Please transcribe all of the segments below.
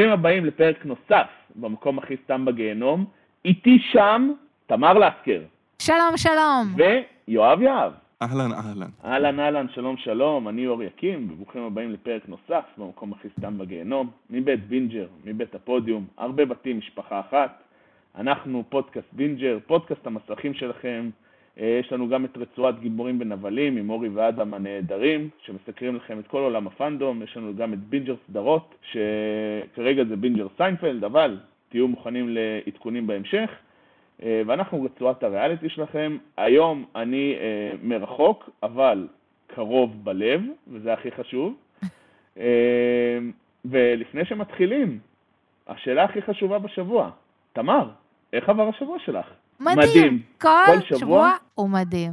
ברוכים הבאים לפרק נוסף במקום הכי סתם בגיהנום. איתי כאן תמר לסקר. שלום, שלום. ויואב יהב. אהלן, אהלן. אהלן, אהלן, שלום, שלום, אני אור יקים, וברוכים הבאים לפרק נוסף במקום הכי סתם בגיהנום, מבית בינג'ר, מבית הפודיום, הרבה בתים, משפחה אחת. אנחנו פודקאסט בינג'ר, פודקאסט המסכים שלכם. אה, יש לנו גם את רצועת גיבורים ונבלים עם אורי ואדם הנהדרים, שמסקרים לכם את כל עולם הפאנדום. יש לנו גם את בינג'ר סדרות, שכרגע זה בינג'ר סיינפלד, אבל תהיו מוכנים לעדכונים בהמשך. אה, ואנחנו רצועת הריאליטי שלכם. היום אני אה, מרחוק, אבל קרוב בלב, וזה הכי חשוב. ולפני שמתחילים, השאלה הכי חשובה בשבוע, תמר, איך עבר השבוע שלך? מדהים. מדהים. כל, כל שבוע, שבוע הוא מדהים.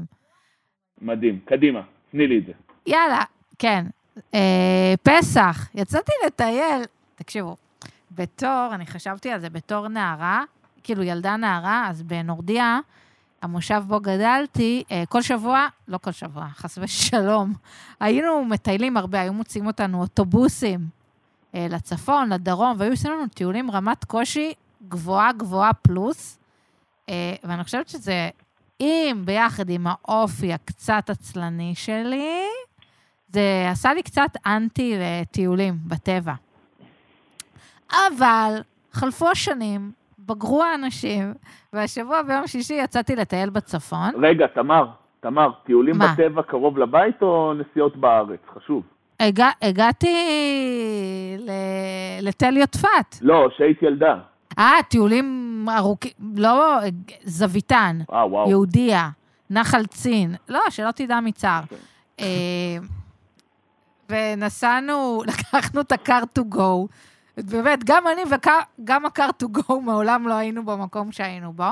מדהים. קדימה, תני לי את זה. יאללה, כן. אה, פסח, יצאתי לטייל, תקשיבו, בתור, אני חשבתי על זה בתור נערה, כאילו ילדה נערה, אז בנורדיה, המושב בו גדלתי, אה, כל שבוע, לא כל שבוע, חס ושלום, היינו מטיילים הרבה, היו מוצאים אותנו אוטובוסים אה, לצפון, לדרום, והיו עושים לנו טיולים רמת קושי גבוהה גבוהה פלוס, ואני חושבת שזה, אם ביחד עם האופי הקצת עצלני שלי, זה עשה לי קצת אנטי לטיולים בטבע. אבל חלפו השנים, בגרו האנשים, והשבוע ביום שישי יצאתי לטייל בצפון. רגע, תמר, תמר, טיולים מה? בטבע קרוב לבית או נסיעות בארץ? חשוב. הגע, הגעתי לתל יודפת. לא, שהיית ילדה. אה, טיולים ארוכים, לא, זוויתן, אה, וואו. יהודיה, נחל צין, לא, שלא תדע מצער. אוקיי. אה, ונסענו, לקחנו את ה-car to go, באמת, גם אני וגם ה-car to go מעולם לא היינו במקום שהיינו בו.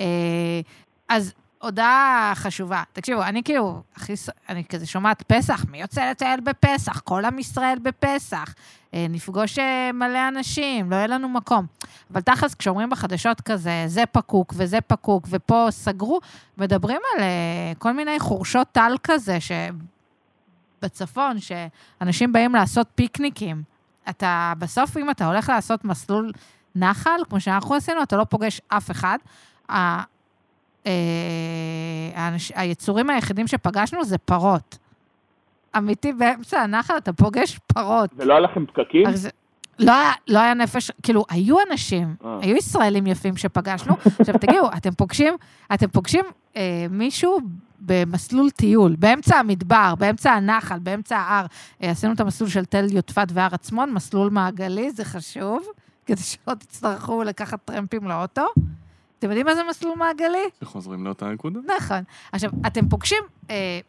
אה, אז הודעה חשובה. תקשיבו, אני כאילו, הכי, אני כזה שומעת פסח, מי יוצא לטייל בפסח? כל עם ישראל בפסח. אה, נפגוש אה, מלא אנשים, לא יהיה לנו מקום. אבל תכלס, כשאומרים בחדשות כזה, זה פקוק וזה פקוק, ופה סגרו, מדברים על אה, כל מיני חורשות טל כזה, שבצפון, שאנשים באים לעשות פיקניקים. אתה, בסוף, אם אתה הולך לעשות מסלול נחל, כמו שאנחנו עשינו, אתה לא פוגש אף אחד. היצורים היחידים שפגשנו זה פרות. אמיתי, באמצע הנחל אתה פוגש פרות. ולא היה לכם פקקים? אז, לא, לא היה נפש, כאילו, היו אנשים, אה. היו ישראלים יפים שפגשנו. עכשיו, תגידו, אתם פוגשים, אתם פוגשים אה, מישהו במסלול טיול, באמצע המדבר, באמצע הנחל, באמצע ההר. אה, עשינו את המסלול של תל יודפת והר עצמון, מסלול מעגלי, זה חשוב, כדי שלא תצטרכו לקחת טרמפים לאוטו. אתם יודעים מה זה מסלול מעגלי? שחוזרים לאותה נקודה. נכון. עכשיו, אתם פוגשים אה,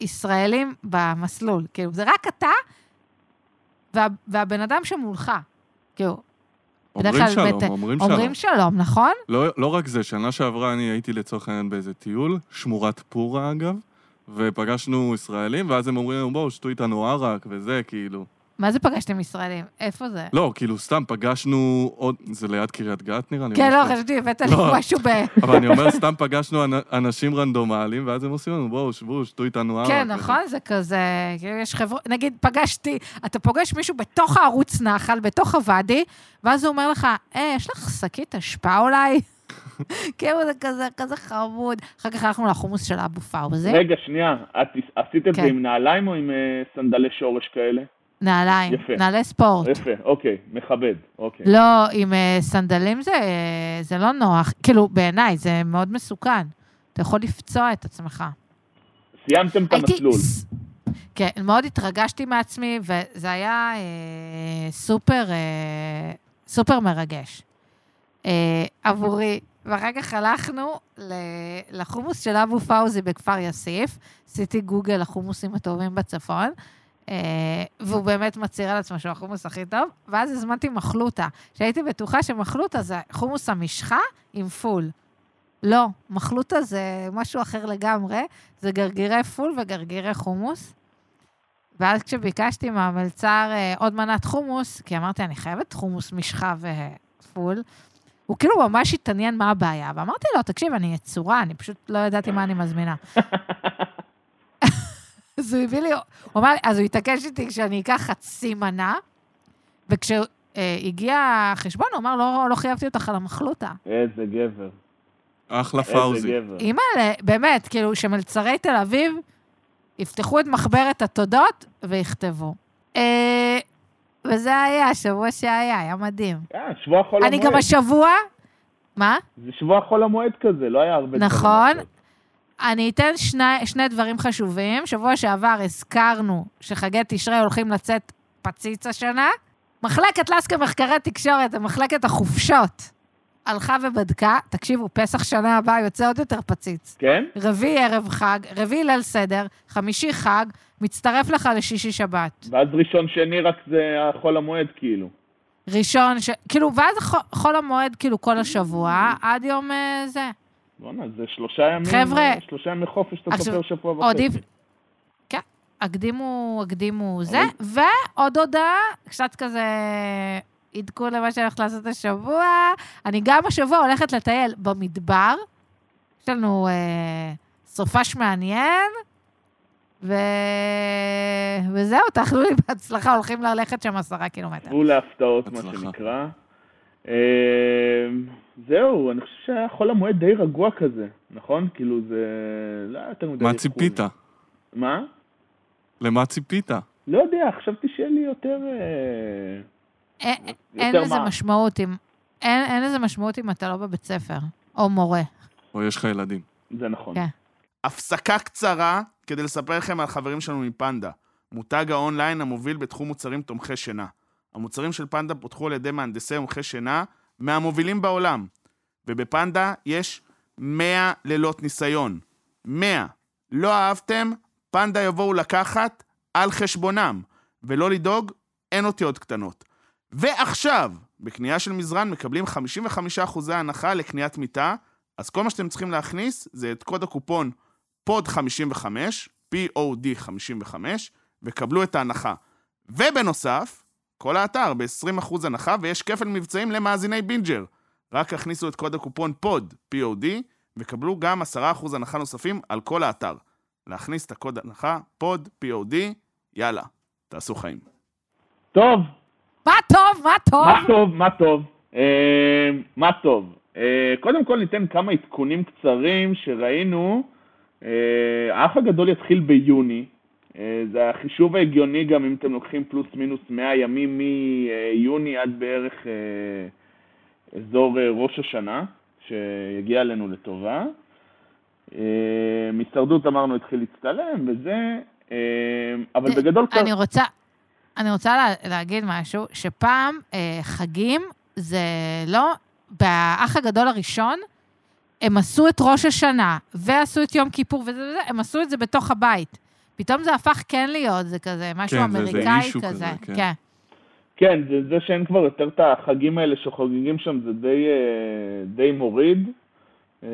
ישראלים במסלול. כאילו, זה רק אתה וה, והבן אדם שמולך. כאילו, אומרים שלום, בת... אומרים שלום. אומרים שלום, נכון? לא, לא רק זה, שנה שעברה אני הייתי לצורך העניין באיזה טיול, שמורת פורה אגב, ופגשנו ישראלים, ואז הם אומרים לנו, בואו, שתו איתנו ערק וזה, כאילו. מה זה פגשתם ישראלים? איפה זה? לא, כאילו, סתם פגשנו עוד... זה ליד קריית גת, נראה לי. כן, לא, חשבתי, הבאת לי לא. משהו ב... אבל אני אומר, סתם פגשנו אנשים רנדומליים, ואז הם עושים לנו, בואו, שבו, שתו איתנו ערק. כן, נכון, זה כזה... כאילו, יש חברות... נגיד, פגשתי... אתה פוגש מישהו בתוך הערוץ נחל, בתוך הוואדי, ואז הוא אומר לך, אה, יש לך שקית אשפה אולי? כאילו זה כזה, כזה חמוד. אחר כך הלכנו לחומוס של אבו פאוזי. רגע, שנייה, את עשית את זה כן. עם נעליים או עם אה, סנדלי שורש כאלה? נעליים, יפה. נעלי ספורט. יפה, אוקיי, מכבד, אוקיי. לא, עם uh, סנדלים זה, זה לא נוח. כאילו, בעיניי, זה מאוד מסוכן. אתה יכול לפצוע את עצמך. סיימתם את המסלול. כן, מאוד התרגשתי מעצמי, וזה היה אה, סופר, אה, סופר מרגש אה, עבורי. ואחר כך הלכנו לחומוס של אבו פאוזי בכפר יאסיף, עשיתי גוגל לחומוסים הטובים בצפון, אה, והוא באמת מצהיר על עצמו שהוא החומוס הכי טוב, ואז הזמנתי מחלוטה, שהייתי בטוחה שמחלוטה זה חומוס המשחה עם פול. לא, מחלוטה זה משהו אחר לגמרי, זה גרגירי פול וגרגירי חומוס. ואז כשביקשתי מהמלצר אה, עוד מנת חומוס, כי אמרתי, אני חייבת חומוס משחה ופול, הוא כאילו ממש התעניין מה הבעיה, ואמרתי לו, תקשיב, אני יצורה, אני פשוט לא ידעתי מה אני מזמינה. אז הוא הביא לי, הוא אמר לי, אז הוא התעקש איתי כשאני אקח חצי מנה, וכשהוא אה, החשבון, הוא אמר, לא, לא חייבתי אותך על המחלוטה. איזה גבר. אחלה פאוזי. אימא'לה, באמת, כאילו, שמלצרי תל אביב יפתחו את מחברת התודות ויכתבו. אה, וזה היה, השבוע שהיה, היה מדהים. אה, שבוע חול אני המועד. גם השבוע... מה? זה שבוע חול המועד כזה, לא היה הרבה נכון. אני אתן שני, שני דברים חשובים. שבוע שעבר הזכרנו שחגי תשרי הולכים לצאת פציץ השנה. מחלקת לסקה מחקרי תקשורת, מחלקת החופשות, הלכה ובדקה, תקשיבו, פסח שנה הבאה יוצא עוד יותר פציץ. כן? רביעי ערב חג, רביעי ליל סדר, חמישי חג, מצטרף לך לשישי שבת. ואז ראשון שני רק זה החול המועד, כאילו. ראשון, ש... כאילו, ואז חול המועד, כאילו, כל השבוע, עד יום אה, זה. בואנה, זה שלושה ימים, חבר'ה, שלושה ימי חופש, אתה סופר שבוע וחצי. אי... כן, הקדימו, הקדימו זה, ועוד הודעה, קצת כזה עדכון למה שאני הולכת לעשות השבוע. אני גם השבוע הולכת לטייל במדבר. יש לנו אה, סופש מעניין, ו... וזהו, תאכלו לי בהצלחה, הולכים ללכת שם עשרה קילומטר. גבול להפתעות, מה. שנקרא. אה, זהו, אני חושב שהיה חול המועד די רגוע כזה, נכון? כאילו זה... לא היה יותר מדי... מה. ציפית? מה? למה ציפית? לא יודע, חשבתי שיהיה לי יותר... אה, אין, אין יותר לזה? משמעות אם... אין, אין לזה משמעות אם אתה לא בבית ספר, או מורה. או יש לך ילדים? זה נכון. כן. הפסקה קצרה כדי לספר לכם על חברים שלנו מפנדה, מותג האונליין המוביל בתחום מוצרים תומכי שינה. המוצרים של פנדה פותחו על ידי מהנדסי מומחי שינה מהמובילים בעולם. ובפנדה יש 100 לילות ניסיון. 100. לא אהבתם? פנדה יבואו לקחת על חשבונם. ולא לדאוג, אין אותיות קטנות. ועכשיו, בקנייה של מזרן מקבלים 55% הנחה לקניית מיטה, אז כל מה שאתם צריכים להכניס זה את קוד הקופון פוד 55, POD 55, וקבלו את ההנחה. ובנוסף, כל האתר ב-20% הנחה ויש כפל מבצעים למאזיני בינג'ר. רק הכניסו את קוד הקופון pod, POD, וקבלו גם 10% הנחה נוספים על כל האתר. להכניס את הקוד הנחה, pod, POD, יאללה, תעשו חיים. טוב, מה טוב, מה טוב? מה טוב, מה טוב. אה, מה טוב. אה, קודם כל ניתן כמה עדכונים קצרים שראינו. אה, האח הגדול יתחיל ביוני. אה, זה החישוב ההגיוני גם אם אתם לוקחים פלוס מינוס 100 ימים מיוני עד בערך אה, אזור אה, ראש השנה, שיגיע אלינו לטובה. מהישרדות אמרנו התחיל להצטלם וזה, אבל בגדול... אני רוצה, אני רוצה לה, להגיד משהו, שפעם אה, חגים זה לא, באח הגדול הראשון, הם עשו את ראש השנה, ועשו את יום כיפור וזה וזה, הם עשו את זה בתוך הבית. פתאום זה הפך כן להיות, זה כזה, משהו כן, זה- זה אמריקאי אישו כזה. כזה, כן. כן. כן, זה, זה שאין כבר יותר את החגים האלה שחוגגים שם, זה די, אה, די מוריד. אה,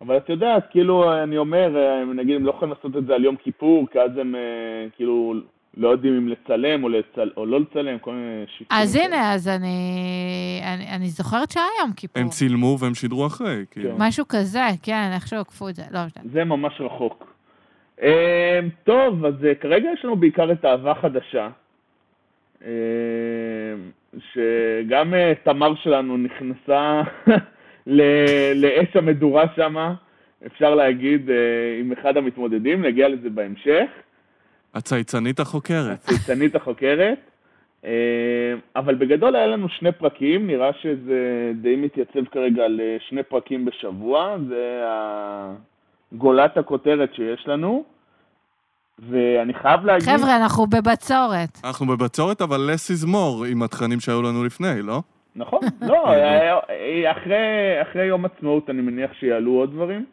אבל את יודעת, כאילו, אני אומר, אה, נגיד, הם לא יכולים לעשות את זה על יום כיפור, כי אז הם כאילו לא יודעים אם לצלם או, לצל, או לא לצלם, כל מיני שיקולים. אז כאלה. הנה, אז אני, אני, אני זוכרת שהיה יום כיפור. הם צילמו והם שידרו אחרי, כאילו. משהו כזה, כן, איכשהו עקפו את זה, לא משנה. זה ממש רחוק. אה, טוב, אז אה, כרגע יש לנו בעיקר את אהבה חדשה. אה, שגם אה, תמר שלנו נכנסה לאש המדורה שמה, אפשר להגיד, אה, עם אחד המתמודדים, נגיע לזה בהמשך. הצייצנית החוקרת. הצייצנית החוקרת. אה, אבל בגדול היה לנו שני פרקים, נראה שזה די מתייצב כרגע על אה, שני פרקים בשבוע, זה גולת הכותרת שיש לנו. ואני חייב להגיד... חבר'ה, אנחנו בבצורת. אנחנו בבצורת, אבל less is more עם התכנים שהיו לנו לפני, לא? נכון, לא, אה, אה, אחרי, אחרי יום עצמאות אני מניח שיעלו עוד דברים,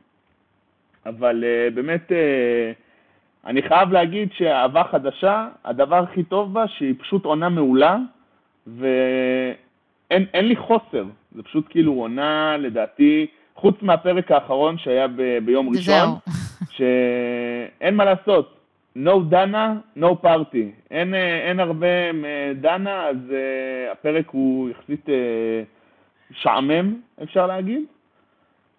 אבל אה, באמת, אה, אני חייב להגיד שאהבה חדשה, הדבר הכי טוב בה, שהיא פשוט עונה מעולה, ואין אין לי חוסר, זה פשוט כאילו עונה, לדעתי, חוץ מהפרק האחרון שהיה ב, ביום ראשון. שאין מה לעשות, no דנה, no party. אין, אה, אין הרבה דנה, אז uh, הפרק הוא יחסית uh, שעמם, אפשר להגיד.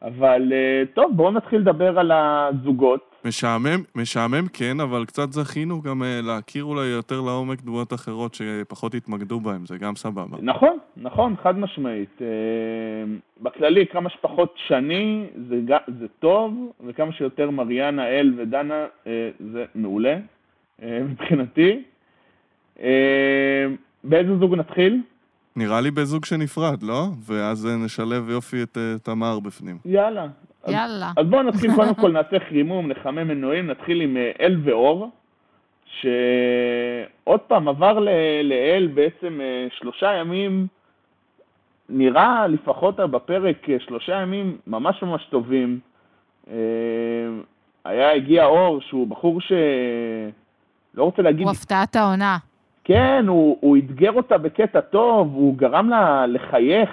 אבל אה, טוב, בואו נתחיל לדבר על הזוגות. משעמם, משעמם כן, אבל קצת זכינו גם אה, להכיר אולי יותר לעומק דמויות אחרות שפחות התמקדו בהן, זה גם סבבה. נכון, נכון, חד משמעית. אה, בכללי, כמה שפחות שני זה, זה טוב, וכמה שיותר מריאנה, אל ודנה אה, זה מעולה אה, מבחינתי. אה, באיזה זוג נתחיל? נראה לי בזוג שנפרד, לא? ואז נשלב יופי את אה, תמר בפנים. יאללה. יאללה. אז בואו נתחיל קודם כל, נעשה חימום, נחמם מנועים, נתחיל עם אה, אל ואור, שעוד פעם עבר ל- לאל בעצם אה, שלושה ימים, נראה לפחות בפרק אה, שלושה ימים ממש ממש טובים. אה, היה, הגיע אור שהוא בחור ש... לא רוצה להגיד, הוא הפתעת העונה. כן, הוא, הוא אתגר אותה בקטע טוב, הוא גרם לה לחייך,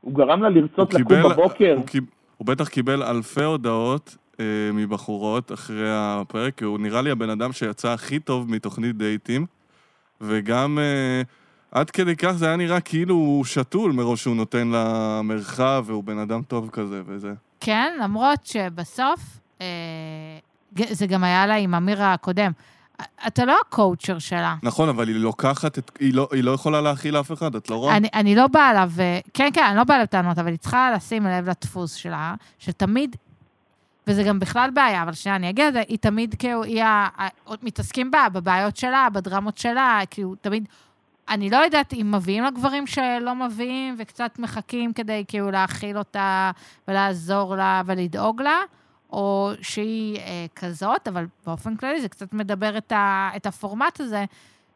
הוא גרם לה לרצות לקום קיבל- בבוקר. הוא, קיב... הוא בטח קיבל אלפי הודעות אה, מבחורות אחרי הפרק, כי הוא נראה לי הבן אדם שיצא הכי טוב מתוכנית דייטים, וגם אה, עד כדי כך זה היה נראה כאילו הוא שתול מרוב שהוא נותן לה מרחב, והוא בן אדם טוב כזה וזה. כן, למרות שבסוף, אה, זה גם היה לה עם אמיר הקודם. אתה לא הקואוצ'ר שלה. נכון, אבל היא לוקחת את... היא לא, היא לא יכולה להכיל אף אחד, את לא רואה? אני, אני לא באה אליו, אה, כן, כן, אני לא באה לטענות, אבל היא צריכה לשים לב לדפוס שלה, שתמיד, וזה גם בכלל בעיה, אבל שנייה, אני אגיד את זה, היא תמיד כאילו, היא ה... מתעסקים בה, בבעיות שלה, בדרמות שלה, כאילו, תמיד... אני לא יודעת אם מביאים לה גברים שלא מביאים, וקצת מחכים כדי כאילו להכיל אותה ולעזור לה ולדאוג לה, או שהיא אה, כזאת, אבל באופן כללי זה קצת מדבר את, ה, את הפורמט הזה,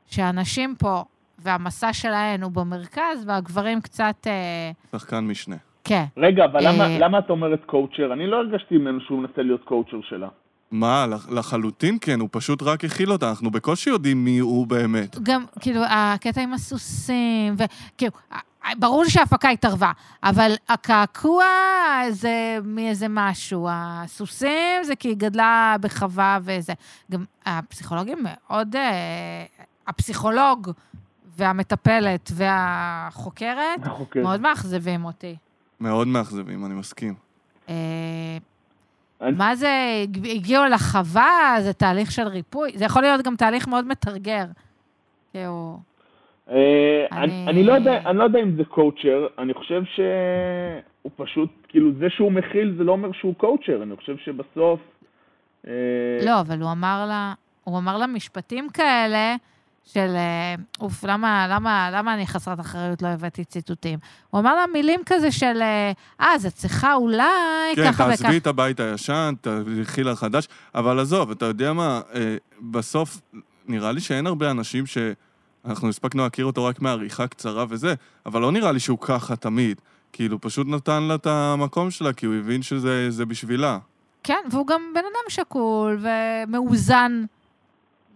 שהנשים פה והמסע שלהן הוא במרכז, והגברים קצת... אה, שחקן משנה. כן. רגע, אבל למה, אה, למה את אומרת קואוצ'ר? אני לא הרגשתי ממנו שהוא מנסה להיות קואוצ'ר שלה. מה, לח- לחלוטין כן, הוא פשוט רק הכיל אותה, אנחנו בקושי יודעים מי הוא באמת. גם, כאילו, הקטע עם הסוסים, וכאילו, ברור לי שההפקה התערבה, אבל הקעקוע זה מאיזה משהו. הסוסים זה כי היא גדלה בחווה וזה. גם הפסיכולוגים מאוד... אה, הפסיכולוג והמטפלת והחוקרת אוקיי. מאוד מאכזבים אותי. מאוד מאכזבים, אני מסכים. אה, אני- מה זה, הגיעו לחווה, זה תהליך של ריפוי, זה יכול להיות גם תהליך מאוד מתרגר. כאילו, אה, אני- אני, אני, לא יודע, אני לא יודע אם זה coacher, אני חושב שהוא פשוט, כאילו, זה שהוא מכיל זה לא אומר שהוא coacher, אני חושב שבסוף... אה, לא, אבל הוא אמר לה, הוא אמר לה משפטים כאלה של, אה, אוף, למה, למה, למה אני חסרת אחריות, לא הבאתי ציטוטים? הוא אמר לה מילים כזה של, אה, אה, אז את צריכה אולי כן, ככה וככה. תעזבי את הבית הישן, תלכי לחדש, אבל עזוב, אתה יודע מה, אה, בסוף, נראה לי שאין הרבה אנשים ש... אנחנו הספקנו להכיר אותו רק מעריכה קצרה וזה, אבל לא נראה לי שהוא ככה תמיד. כאילו, פשוט נתן לה את המקום שלה, כי הוא הבין שזה זה בשבילה. כן, והוא גם בן אדם שקול ומאוזן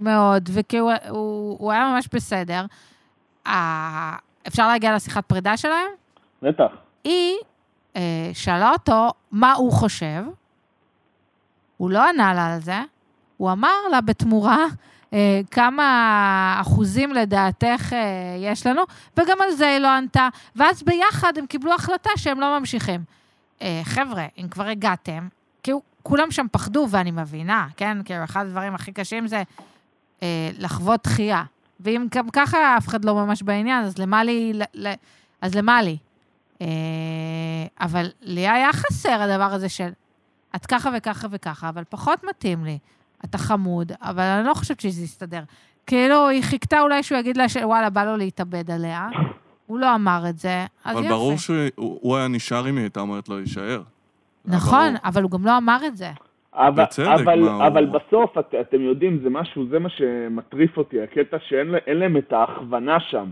מאוד, וכאילו הוא, הוא היה ממש בסדר. אה, אפשר להגיע לשיחת פרידה שלהם? בטח. היא אה, שאלה אותו מה הוא חושב, הוא לא ענה לה על זה, הוא אמר לה בתמורה כמה אחוזים לדעתך אה, יש לנו, וגם על זה היא לא ענתה, ואז ביחד הם קיבלו החלטה שהם לא ממשיכים. אה, חבר'ה, אם כבר הגעתם, כאילו, כולם שם פחדו, ואני מבינה, כן? כאילו, אחד הדברים הכי קשים זה אה, לחוות דחייה. ואם גם ככה אף אחד לא ממש בעניין, אז למה לי... אז למה לי? אה, אבל לי היה חסר הדבר הזה של את ככה וככה וככה, אבל פחות מתאים לי. אתה חמוד, אבל אני לא חושבת שזה יסתדר. כאילו, היא חיכתה אולי שהוא יגיד לה שוואלה, בא לו להתאבד עליה. הוא לא אמר את זה, אז אבל יופי. ברור שהוא הוא היה נשאר אם היא הייתה אומרת לו להישאר. נכון. אבל הוא גם לא אמר את זה. אבל, בצדק, אבל, מה הוא- אבל בסוף, את, אתם יודעים, זה משהו, זה מה שמטריף אותי, הקטע שאין לה- אין להם את ההכוונה שם.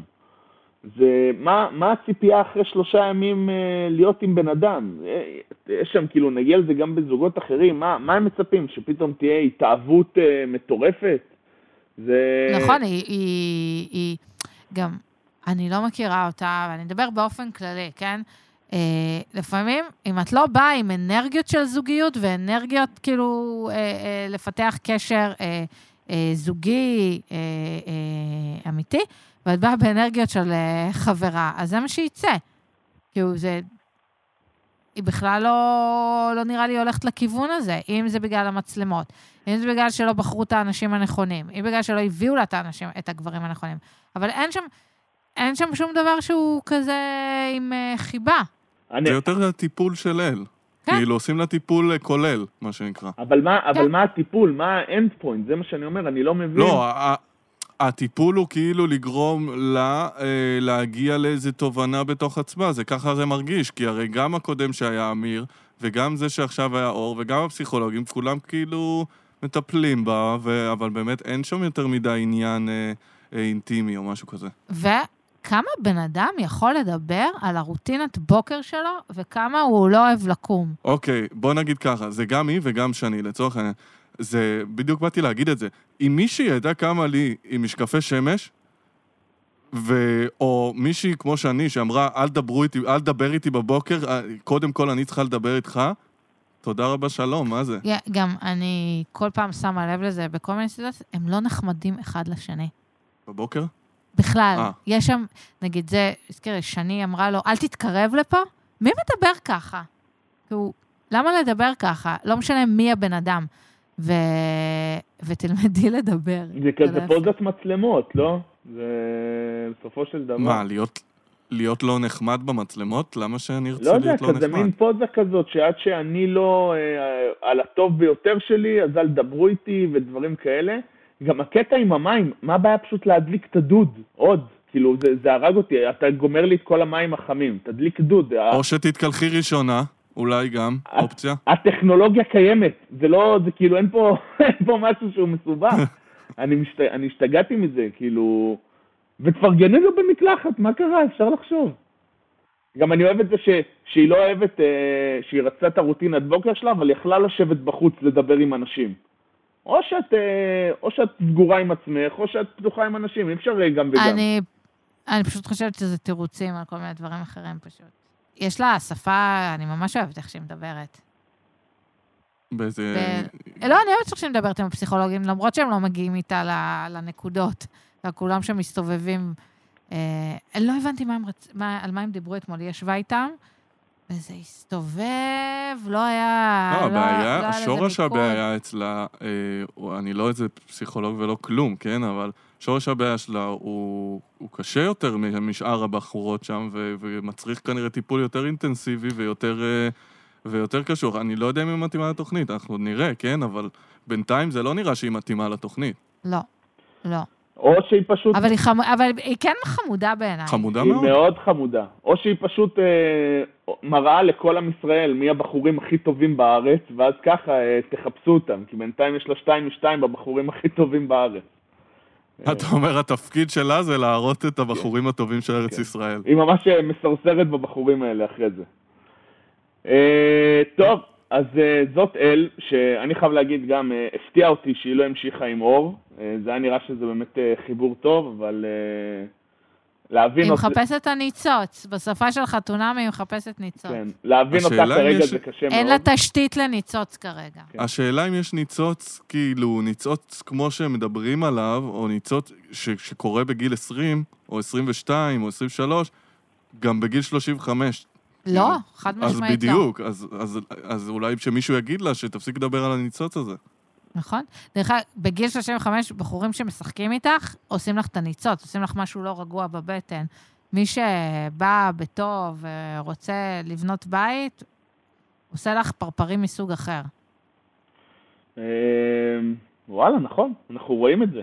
זה, מה, מה הציפייה אחרי שלושה ימים אה, להיות עם בן אדם? אה, יש שם, כאילו, נגיע לזה גם בזוגות אחרים, מה, מה הם מצפים? שפתאום תהיה התאהבות אה, מטורפת? זה... נכון, היא, היא, היא גם, אני לא מכירה אותה, ואני אדבר באופן כללי, כן? אה, לפעמים, אם את לא באה עם אנרגיות של זוגיות ואנרגיות, כאילו, אה, אה, לפתח קשר אה, אה, זוגי אה, אה, אמיתי, ואת באה באנרגיות של אה, חברה, אז זה מה שיצא. כאילו, זה... היא בכלל לא, לא נראה לי הולכת לכיוון הזה, אם זה בגלל המצלמות, אם זה בגלל שלא בחרו את האנשים הנכונים, אם בגלל שלא הביאו לה את האנשים, את הגברים הנכונים. אבל אין שם, אין שם שום דבר שהוא כזה עם uh, חיבה. אני, זה יותר הטיפול של אל. כן. כאילו, עושים לה טיפול אה, כולל, מה שנקרא. אבל מה, אבל כן. מה הטיפול? מה האנד פוינט? זה מה שאני אומר, אני לא מבין. לא, הטיפול הוא כאילו לגרום לה אה, להגיע לאיזו תובנה בתוך עצמה, זה ככה זה מרגיש, כי הרי גם הקודם שהיה אמיר, וגם זה שעכשיו היה אור, וגם הפסיכולוגים, כולם כאילו מטפלים בה, ו... אבל באמת אין שם יותר מדי עניין אה, אה, אינטימי או משהו כזה. וכמה בן אדם יכול לדבר על הרוטינת בוקר שלו, וכמה הוא לא אוהב לקום. אוקיי, בוא נגיד ככה, זה גם היא וגם שני, לצורך העניין. זה, בדיוק באתי להגיד את זה. אם מישהי ידעה כמה לי עם משקפי שמש, ו... או מישהי כמו שאני, שאמרה, אל דברו איתי, אל דבר איתי בבוקר, אה, קודם כל אני צריכה לדבר איתך, תודה רבה, שלום, מה זה? יא, גם אני כל פעם שמה לב לזה בכל מיני סיטואציות, הם לא נחמדים אחד לשני. בבוקר? בכלל, אה. יש שם, נגיד זה, תזכרי, שני אמרה לו, אל תתקרב לפה, מי מדבר ככה? כאילו, למה לדבר ככה? לא משנה מי הבן אדם. ו... ותלמדי לדבר. זה כזה. פוזת מצלמות, לא? זה בסופו של דבר. מה, להיות, להיות לא נחמד במצלמות? למה שאני ארצה לא יודע, להיות לא כזה נחמד? מין פוזה כזאת, שעד שאני לא אה, על הטוב ביותר שלי, אז אל תדברו איתי ודברים כאלה. גם הקטע עם המים, מה הבעיה פשוט להדליק את הדוד? עוד. כאילו, זה, זה הרג אותי, אתה גומר לי את כל המים החמים, תדליק דוד. או שתתקלחי ראשונה, אולי גם. אופציה. הטכנולוגיה קיימת, זה לא, זה כאילו, אין פה, אין פה משהו שהוא מסובך. אני, משת, אני השתגעתי מזה, כאילו... ותפרגני לו במקלחת, מה קרה? אפשר לחשוב. גם אני אוהב את זה ש, שהיא לא אוהבת, אה, שהיא רצתה את הרוטינת בוקר שלה, אבל יכלה לשבת בחוץ לדבר עם אנשים. או שאת, אה, או שאת סגורה עם עצמך, או שאת פתוחה עם אנשים, אי אפשר אה, גם וגם. אני, אני פשוט חושבת שזה תירוצים על כל מיני דברים אחרים פשוט. יש לה שפה, אני ממש אוהבת איך שהיא מדברת. באיזה... ב- לא, אני אוהבת איך שהיא מדברת עם הפסיכולוגים, למרות שהם לא מגיעים איתה לנקודות, וכולם שם מסתובבים. אה, לא הבנתי מה הם רצ... מה, על מה הם דיברו אתמול, היא ישבה איתם, וזה הסתובב, לא היה... לא, הבעיה, לא היה לזה שורש מיקוד. הבעיה אצלה, אה, אני לא איזה פסיכולוג ולא כלום, כן? אבל שורש הבעיה שלה הוא, הוא קשה יותר משאר הבחורות שם, ו, ומצריך כנראה טיפול יותר אינטנסיבי ויותר, אה, ויותר קשור. אני לא יודע אם היא מתאימה לתוכנית, אנחנו נראה, כן? אבל בינתיים זה לא נראה שהיא מתאימה לתוכנית. לא, לא. או שהיא פשוט... אבל היא, חמ... אבל היא כן חמודה בעיניי. חמודה היא מאוד. מאוד חמודה. או שהיא פשוט אה, מראה לכל עם ישראל מי הבחורים הכי טובים בארץ, ואז ככה אה, תחפשו אותם, כי בינתיים יש לה שתיים משתיים בבחורים הכי טובים בארץ. אתה אומר, התפקיד שלה זה להראות את הבחורים הטובים של ארץ כן. ישראל. היא ממש אה, מסרסרת בבחורים האלה אחרי זה. אה, טוב, אז אה, זאת אל, שאני חייב להגיד גם, אה, הפתיע אותי שהיא לא המשיכה עם אור. אה, זה היה נראה שזה באמת אה, חיבור טוב, אבל אה, להבין היא. מחפשת את הניצוץ. בשפה של חתונמי היא מחפשת ניצוץ. כן, להבין אותה כרגע יש- זה קשה מאוד. אין לה תשתית לניצוץ כרגע. כן. השאלה אם יש ניצוץ, כאילו, ניצוץ כמו שמדברים עליו, או ניצוץ ש- שקורה בגיל 20, או 22, או 23, גם בגיל 35. לא, חד אז משמעית לא. בדיוק, אז, אז, אז אולי שמישהו יגיד לה שתפסיק לדבר על הניצוץ הזה. נכון? דרך אגב, בגיל 35, בחורים שמשחקים איתך, עושים לך את הניצוץ, עושים לך משהו לא רגוע בבטן. מי שבא בטוב ורוצה לבנות בית, עושה לך פרפרים מסוג אחר. אה, וואלה, נכון, אנחנו רואים את זה.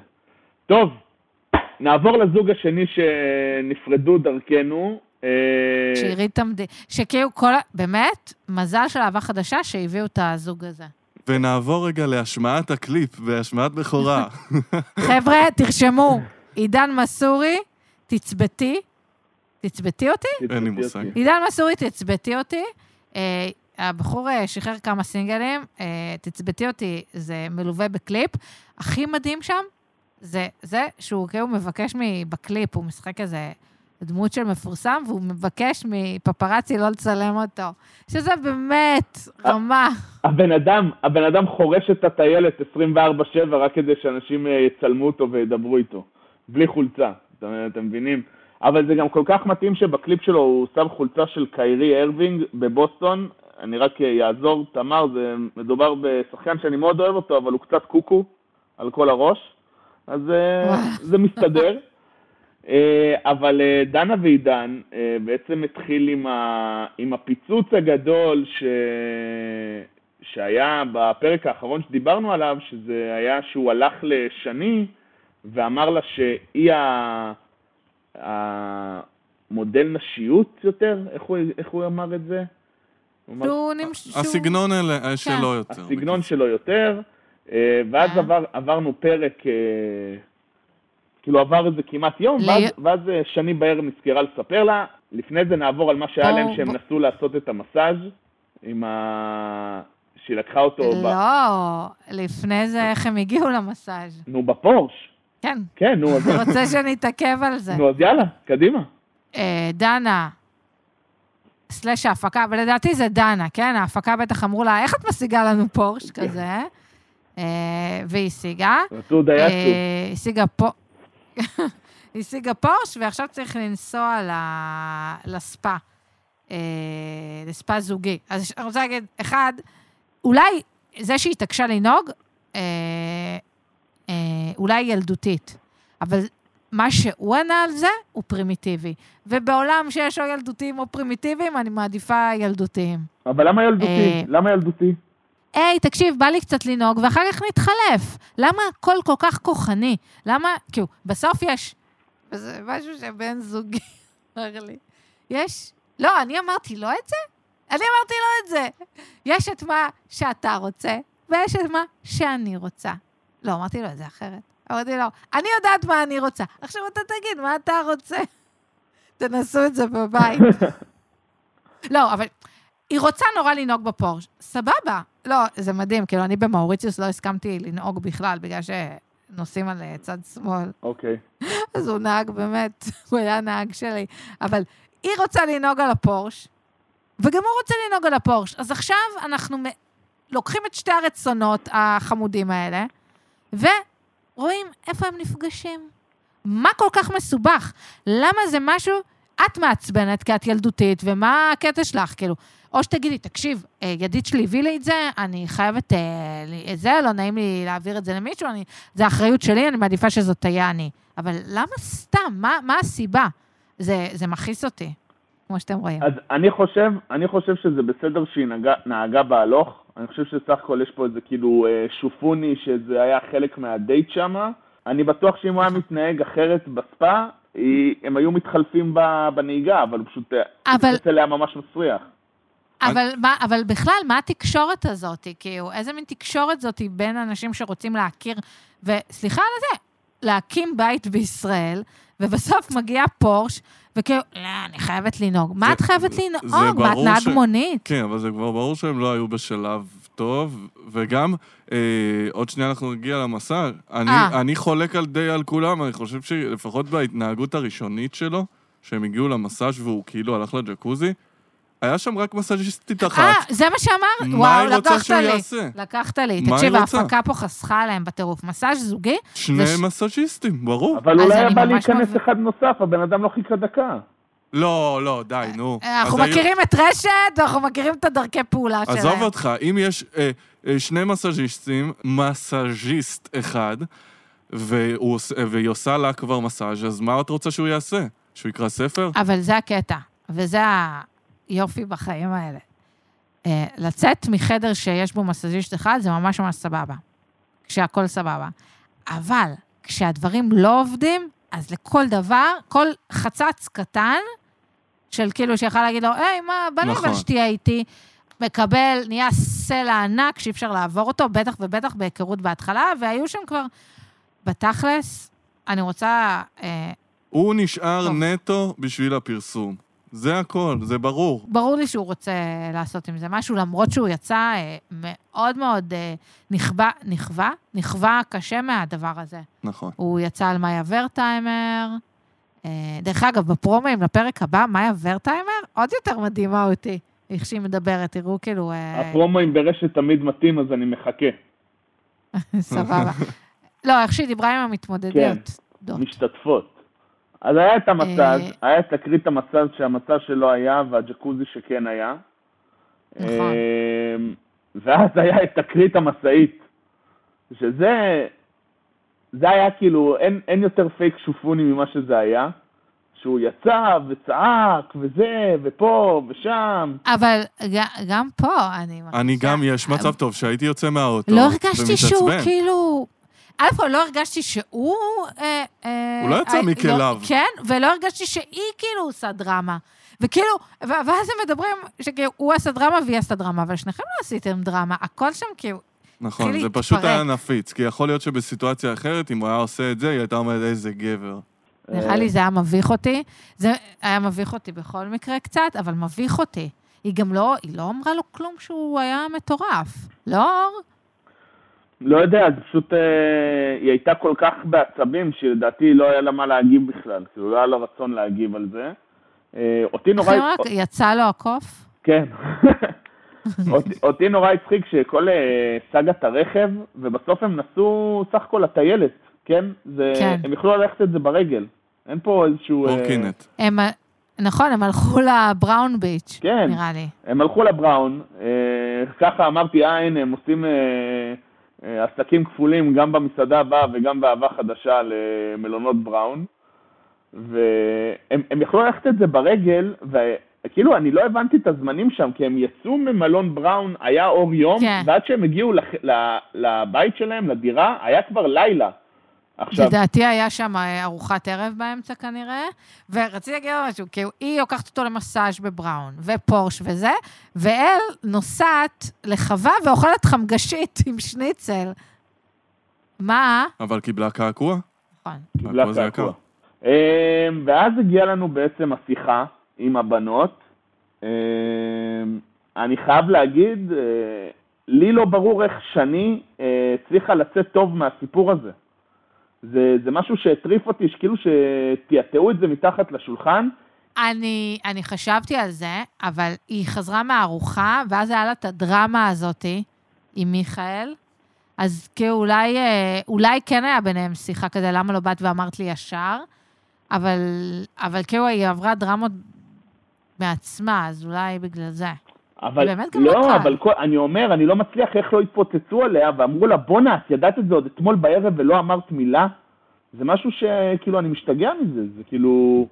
טוב, נעבור לזוג השני שנפרדו דרכנו. אה, שהרעיד את המדינה, שכאילו כל. באמת, מזל של אהבה חדשה שהביאו את הזוג הזה. ונעבור רגע להשמעת הקליפ, בהשמעת בכורה. חבר'ה, תרשמו, עידן מסורי, תצבתי, תצבתי אותי? אין לי מושג. עידן מסורי, תצבתי אותי. אה, הבחור אה, שחרר כמה סינגלים, אה, תצבתי אותי, זה מלווה בקליפ. הכי מדהים שם, זה זה שהוא כאילו מבקש מ- בקליפ, הוא משחק איזה דמות של מפורסם, והוא מבקש מפפרצי לא לצלם אותו. שזה באמת רמה. הבן אדם, הבן אדם חורש את הטיילת 24/7 רק כדי שאנשים אה, יצלמו אותו וידברו איתו, בלי חולצה, אתם, אתם מבינים? אבל זה גם כל כך מתאים שבקליפ שלו הוא שם חולצה של קיירי ארווינג בבוסטון. אני רק יעזור, תמר, זה מדובר בשחקן שאני מאוד אוהב אותו, אבל הוא קצת קוקו על כל הראש, אז אה, זה מסתדר. אה, אבל אה, דנה ועידן בעצם התחיל עם, ה... עם הפיצוץ הגדול ש... שהיה בפרק האחרון שדיברנו עליו, שזה היה שהוא הלך לשני ואמר לה שהיא ה... המודל נשיות יותר, איך הוא, איך הוא אמר את זה? שהוא נמש... הסגנון אלה. שלו יותר. הסגנון שלו יותר, אה, ואז אה. עבר, עברנו פרק, אה, כאילו עבר איזה כמעט יום, ל- ואז, ואז אה, שני בערב נזכרה לספר לה. לפני זה נעבור על מה שהיה בוא- להם, שהם בוא- נסו לעשות את המסאז' עם ה... שהיא לקחה אותו, ב... לא, לפני זה איך הם הגיעו למסאז'. נו, בפורש. כן, כן, נו, אז, רוצה שנתעכב על זה. נו, אז יאללה, קדימה. אה, דנה, סלאש ההפקה, ולדעתי זה דנה, כן? ההפקה בטח אמרו לה, איך את משיגה לנו פורש כזה? אה, והיא השיגה. רצו דייצו. אה, השיגה פה... השיגה פורש, ועכשיו צריך לנסוע לספה, אה, לספה זוגי. אז אני רוצה להגיד, אחד, אולי זה שהיא התעקשה לנהוג, אה, אה, אולי ילדותית, אבל מה שהוא ענה על זה הוא פרימיטיבי. ובעולם שיש או ילדותיים או פרימיטיביים, אני מעדיפה ילדותיים. אבל למה ילדותי? למה ילדותי? היי, תקשיב, בא לי קצת לנהוג, ואחר כך נתחלף. למה הכל כל כך כוחני? למה, כאילו, בסוף יש... וזה משהו שבן זוגי אמר לי. יש... לא, אני אמרתי לו את זה? אני אמרתי לו את זה. יש את מה שאתה רוצה, ויש את מה שאני רוצה. לא, אמרתי לו את זה אחרת. אמרתי לו, אני יודעת מה אני רוצה. עכשיו אתה תגיד מה אתה רוצה. תנסו את זה בבית. לא, אבל היא רוצה נורא לנהוג בפורש. סבבה. לא, זה מדהים, כאילו, אני במאוריציוס לא הסכמתי לנהוג בכלל, בגלל שנוסעים על אה, צד שמאל. אוקיי. אז הוא נהג באמת, הוא היה נהג שלי. אבל היא רוצה לנהוג על הפורש, וגם הוא רוצה לנהוג על הפורש. אז עכשיו אנחנו מ- לוקחים את שתי הרצונות החמודים האלה, ורואים איפה הם נפגשים. מה כל כך מסובך? למה זה משהו... את מעצבנת כי את ילדותית, ומה הקטע שלך? כאילו, או שתגידי, תקשיב, אה, ידיד שלי הביא לי את זה, אני חייבת אה, את זה, לא נעים לי להעביר את זה למישהו, אני, זה אחריות שלי, אני מעדיפה שזאת תהיה אני. אבל למה סתם? מה, מה הסיבה? זה, זה מכעיס אותי, כמו שאתם רואים. אז אני חושב, אני חושב שזה בסדר שהיא נהגה, נהגה בהלוך. אני חושב שסך הכל יש פה איזה כאילו אה, שופוני, שזה היה חלק מהדייט שמה. אני בטוח שאם הוא היה מתנהג אחרת בספה, היא, הם היו מתחלפים בנהיגה, אבל הוא פשוט אה, אבל, יוצא אליה ממש מסריח. אבל, מה, אבל בכלל, מה התקשורת הזאת? כאילו, איזה מין תקשורת זאת בין אנשים שרוצים להכיר, וסליחה על זה, להקים בית בישראל, ובסוף מגיע פורש, וכאילו, לא, אני חייבת לנהוג. מה זה- את חייבת זה לנהוג? מה, את נהג ש- מונית? כן, אבל זה כבר ברור שהם לא היו בשלב טוב, וגם, אה, עוד שנייה אנחנו נגיע למסע. אני, אה. אני חולק על די על כולם, אני חושב שלפחות בהתנהגות הראשונית שלו, שהם הגיעו למסאז' והוא כאילו הלך לג'קוזי, היה שם רק מסאז'יסטית אחת. אה, זה מה שאמרתי? מה וואו, היא רוצה לקחת שהוא לי. יעשה? לקחת לי. מה תקשיב? ההפקה פה חסכה להם בטירוף. מסאז' זוגי? שני זה ש- מסאז'יסטים, ברור. אבל אולי אני היה בא להיכנס מבין. אחד נוסף, הבן אדם לא חיכה דקה. לא, לא, די, נו. אנחנו אז היו- מכירים את רשת, ואנחנו מכירים את הדרכי פעולה שלהם. עזוב אותך, אם יש אה, אה, שני מסאז'יסטים, מסאז'יסט אחד, והוא, עוש- והיא עושה לה כבר מסאז', אז מה את רוצה שהוא יעשה? שהוא יקרא ספר? אבל זה הקטע, וזה היופי בחיים האלה. אה, לצאת מחדר שיש בו מסאז'יסט אחד, זה ממש ממש סבבה. כשהכול סבבה. אבל כשהדברים לא עובדים, אז לכל דבר, כל חצץ קטן, של כאילו שיכול להגיד לו, היי, מה, בא לי נכון. אבל שתהיה איתי, מקבל, נהיה סלע ענק שאי אפשר לעבור אותו, בטח ובטח בהיכרות בהתחלה, והיו שם כבר, בתכלס, אני רוצה... אה, הוא נשאר טוב. נטו בשביל הפרסום. זה הכל, זה ברור. ברור לי שהוא רוצה לעשות עם זה משהו, למרות שהוא יצא אה, מאוד מאוד אה, נכווה, נכווה, נכווה קשה מהדבר הזה. נכון. הוא יצא על מאיה ורטהיימר. אה, דרך אגב, בפרומואים לפרק הבא, מאיה ורטהיימר עוד יותר מדהימה אותי, איך שהיא מדברת, תראו כאילו... אה, הפרומואים ברשת תמיד מתאים, אז אני מחכה. סבבה. לא, איך שהיא דיברה עם המתמודדות. דות. משתתפות. אז היה את המסאז', אה, היה את תקרית המסאז' שהמסאז' שלו היה, והג'קוזי שכן היה. נכון. ואז היה את תקרית המשאית, שזה, זה היה כאילו, אין, אין יותר פייק שופוני ממה שזה היה. שהוא יצא וצעק וזה, ופה ושם. אבל ג- גם פה אני מרגישה... אני גם, יש מצב טוב שהייתי יוצא מהאוטו לא הרגשתי שהוא. כאילו... א' כל לא הרגשתי שהוא... אה, אה, הוא לא יצא אה, מכליו. לא- כן, ולא הרגשתי שהיא כאילו עושה דרמה. וכאילו, ואז הם מדברים שכאילו הוא עשה דרמה והיא עשתה דרמה, אבל שניכם לא עשיתם דרמה, הכל שם כאילו... נכון, זה פשוט. היה נפיץ, כי יכול להיות שבסיטואציה אחרת, אם הוא היה עושה את זה, היא הייתה אומרת, איזה גבר. נראה לי זה היה מביך אותי. זה היה מביך אותי בכל מקרה קצת, אבל מביך אותי. היא גם לא, היא לא אמרה לו כלום שהוא היה מטורף. לא, אור? לא יודע, פשוט, אה, היא הייתה כל כך בעצבים, שלדעתי לא היה לה מה להגיב בכלל. כאילו, לא היה לה רצון להגיב על זה. אה, אותי נורא... אחרי רק יצא לו הקוף? כן. אותי, אותי נורא הצחיק שכל אה, סאגת הרכב, ובסוף הם נסעו סך הכל לטיילת, כן? זה, כן. הם יכלו ללכת את זה ברגל. אין פה איזשהו... אה, קורקינט. הם, נכון, הם הלכו לבראון ביץ', כן. נראה לי. הם הלכו לבראון, אה, ככה אמרתי, אה, הנה, הם עושים אה, אה, עסקים כפולים גם במסעדה הבאה וגם באהבה חדשה למלונות בראון. והם הם יכלו ללכת את זה ברגל, וכאילו, אני לא הבנתי את הזמנים שם, כי הם יצאו ממלון בראון, היה אור יום, כן. ועד שהם הגיעו לח, ל, לבית שלהם, לדירה, היה כבר לילה. עכשיו, לדעתי היה שם אה, ארוחת ערב באמצע כנראה, ורציתי להגיד לו משהו, כי היא לוקחת אותו למסאז' בבראון, ופורש וזה, ואל נוסעת לחווה ואוכלת חמגשית עם שניצל. מה? אבל קיבלה קעקוע? נכון. קיבלה קעקוע. אמ, ואז הגיעה לנו בעצם השיחה עם הבנות. אמ, אני חייב להגיד, אה, לי לא ברור איך שני אה, הצליחה לצאת טוב מהסיפור הזה. זה, זה משהו שהטריף אותי, שכאילו שטעטעו את זה מתחת לשולחן. אני, אני חשבתי על זה, אבל היא חזרה מהארוחה, ואז היה לה את הדרמה הזאתי עם מיכאל. אז כאילו אולי, אה, אולי כן היה ביניהם שיחה כזה, למה לא באת ואמרת לי ישר? אבל, אבל כאילו היא עברה דרמות מעצמה, אז אולי בגלל זה. אבל באמת גם לא לא, קל. אבל כל, אני אומר, אני לא מצליח איך לא התפוצצו עליה, ואמרו לה, בואנה, את ידעת את זה עוד אתמול בערב ולא אמרת מילה? זה משהו שכאילו אני משתגע מזה, זה כאילו...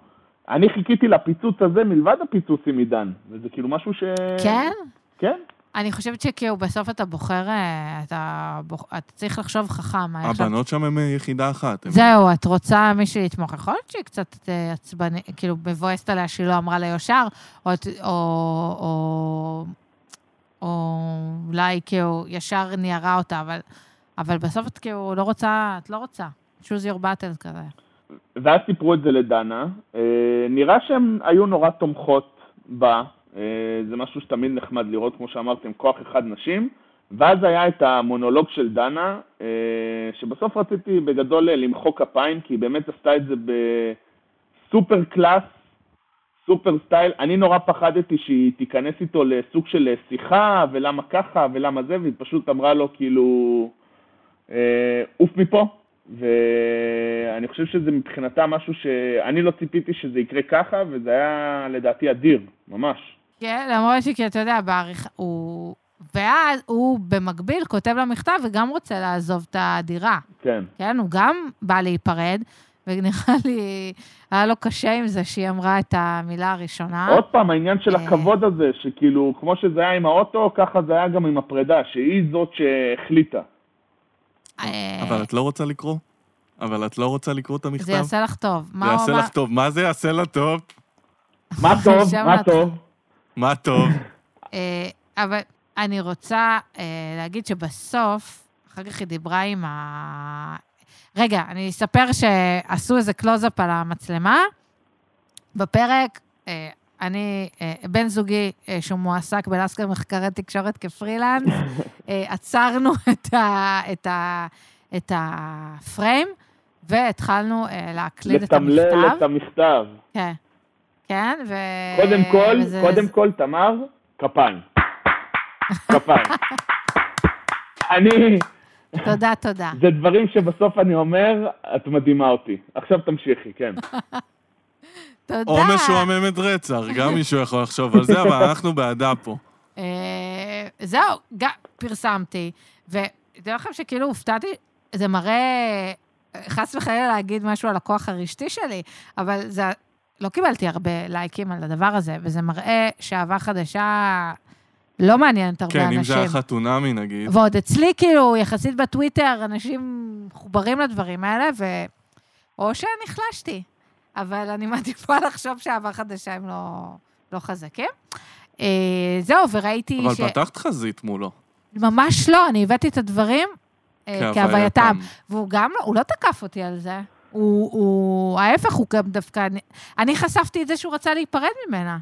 אני חיכיתי לפיצוץ הזה מלבד הפיצוץ עם עידן, וזה כאילו משהו ש... כן? כן. אני חושבת שכאילו בסוף אתה בוחר, אה, אתה, בוח, אתה צריך לחשוב חכם. הבנות שם הם יחידה אחת. הם- זהו, את רוצה מישהי לתמוך. יכול להיות שהיא קצת אה, עצבנית, כאילו מבואסת עליה שהיא לא אמרה לה ישר, או, את- או, או, או אולי כאילו ישר ניירה אותה, אבל, אבל בסוף את כאילו לא רוצה, את לא רוצה. choose your battle כזה. ואז סיפרו את זה לדנה. אה, נראה שהן היו נורא תומכות בה. אה, זה משהו שתמיד נחמד לראות, כמו שאמרתם, כוח אחד נשים. ואז היה את המונולוג של דנה, אה, שבסוף רציתי בגדול למחוא כפיים, כי היא באמת עשתה את זה בסופר קלאס, סופר סטייל. אני נורא פחדתי שהיא תיכנס איתו לסוג של שיחה, ולמה ככה, ולמה זה, והיא פשוט אמרה לו כאילו, אה, עוף מפה. ואני חושב שזה מבחינתה משהו שאני לא ציפיתי שזה יקרה ככה, וזה היה לדעתי אדיר, ממש. כן, למרות שכי אתה יודע, בעריכה, הוא... ואז הוא במקביל כותב לה מכתב וגם רוצה לעזוב את הדירה. כן. כן, הוא גם בא להיפרד, ונראה לי, היה לו קשה עם זה שהיא אמרה את המילה הראשונה. עוד פעם, העניין של אה. הכבוד הזה, שכאילו, כמו שזה היה עם האוטו, ככה זה היה גם עם הפרידה, שהיא זאת שהחליטה. אה, אבל את לא רוצה לקרוא? אבל את לא רוצה לקרוא את המכתב? זה יעשה לך טוב. זה יעשה? לך טוב. מה זה יעשה לה טוב? מה טוב, מה. טוב. מה טוב? אה, אבל אני רוצה אה, להגיד שבסוף, אחר כך היא דיברה עם ה... רגע, אני אספר שעשו איזה קלוזאפ על המצלמה. בפרק, אה, אני, בן זוגי, שהוא מועסק בלסקר מחקרי תקשורת כפרילנס, עצרנו את, ה, את, ה, את הפריים, והתחלנו להקליד את לתמלל המכתב. את המכתב. כן, כן, ו... קודם כל, וזה- קודם כל, תמר, כפיים. כפיים. אני, תודה, תודה. זה דברים שבסוף אני אומר, את מדהימה אותי. עכשיו תמשיכי, כן. תודה. או משועממת רצח, גם מישהו יכול לחשוב על זה, אבל אנחנו בעדה פה. אה, זהו, גם פרסמתי, ותדעו לכם שכאילו הופתעתי, זה מראה, חס וחלילה להגיד משהו על הכוח הרשתי שלי, אבל זה, לא קיבלתי הרבה לייקים על הדבר הזה, וזה מראה שאהבה חדשה לא מעניינת הרבה כן, אנשים. אם זה היה חתונמי נגיד. ועוד אצלי, כאילו, יחסית בטוויטר, אנשים מחוברים לדברים האלה, ו... או שנחלשתי. אבל אני מעדיפה לחשוב שאהבה חדשה הם לא, לא חזקים. אה, זהו, וראיתי אבל ש... פתחת חזית מולו. ממש לא, אני הבאתי את הדברים אה, כהווייתם. והוא גם לא, הוא לא תקף אותי על זה. הוא, הוא, ההפך, הוא גם דווקא... אני, אני חשפתי את זה שהוא רצה להיפרד ממנה.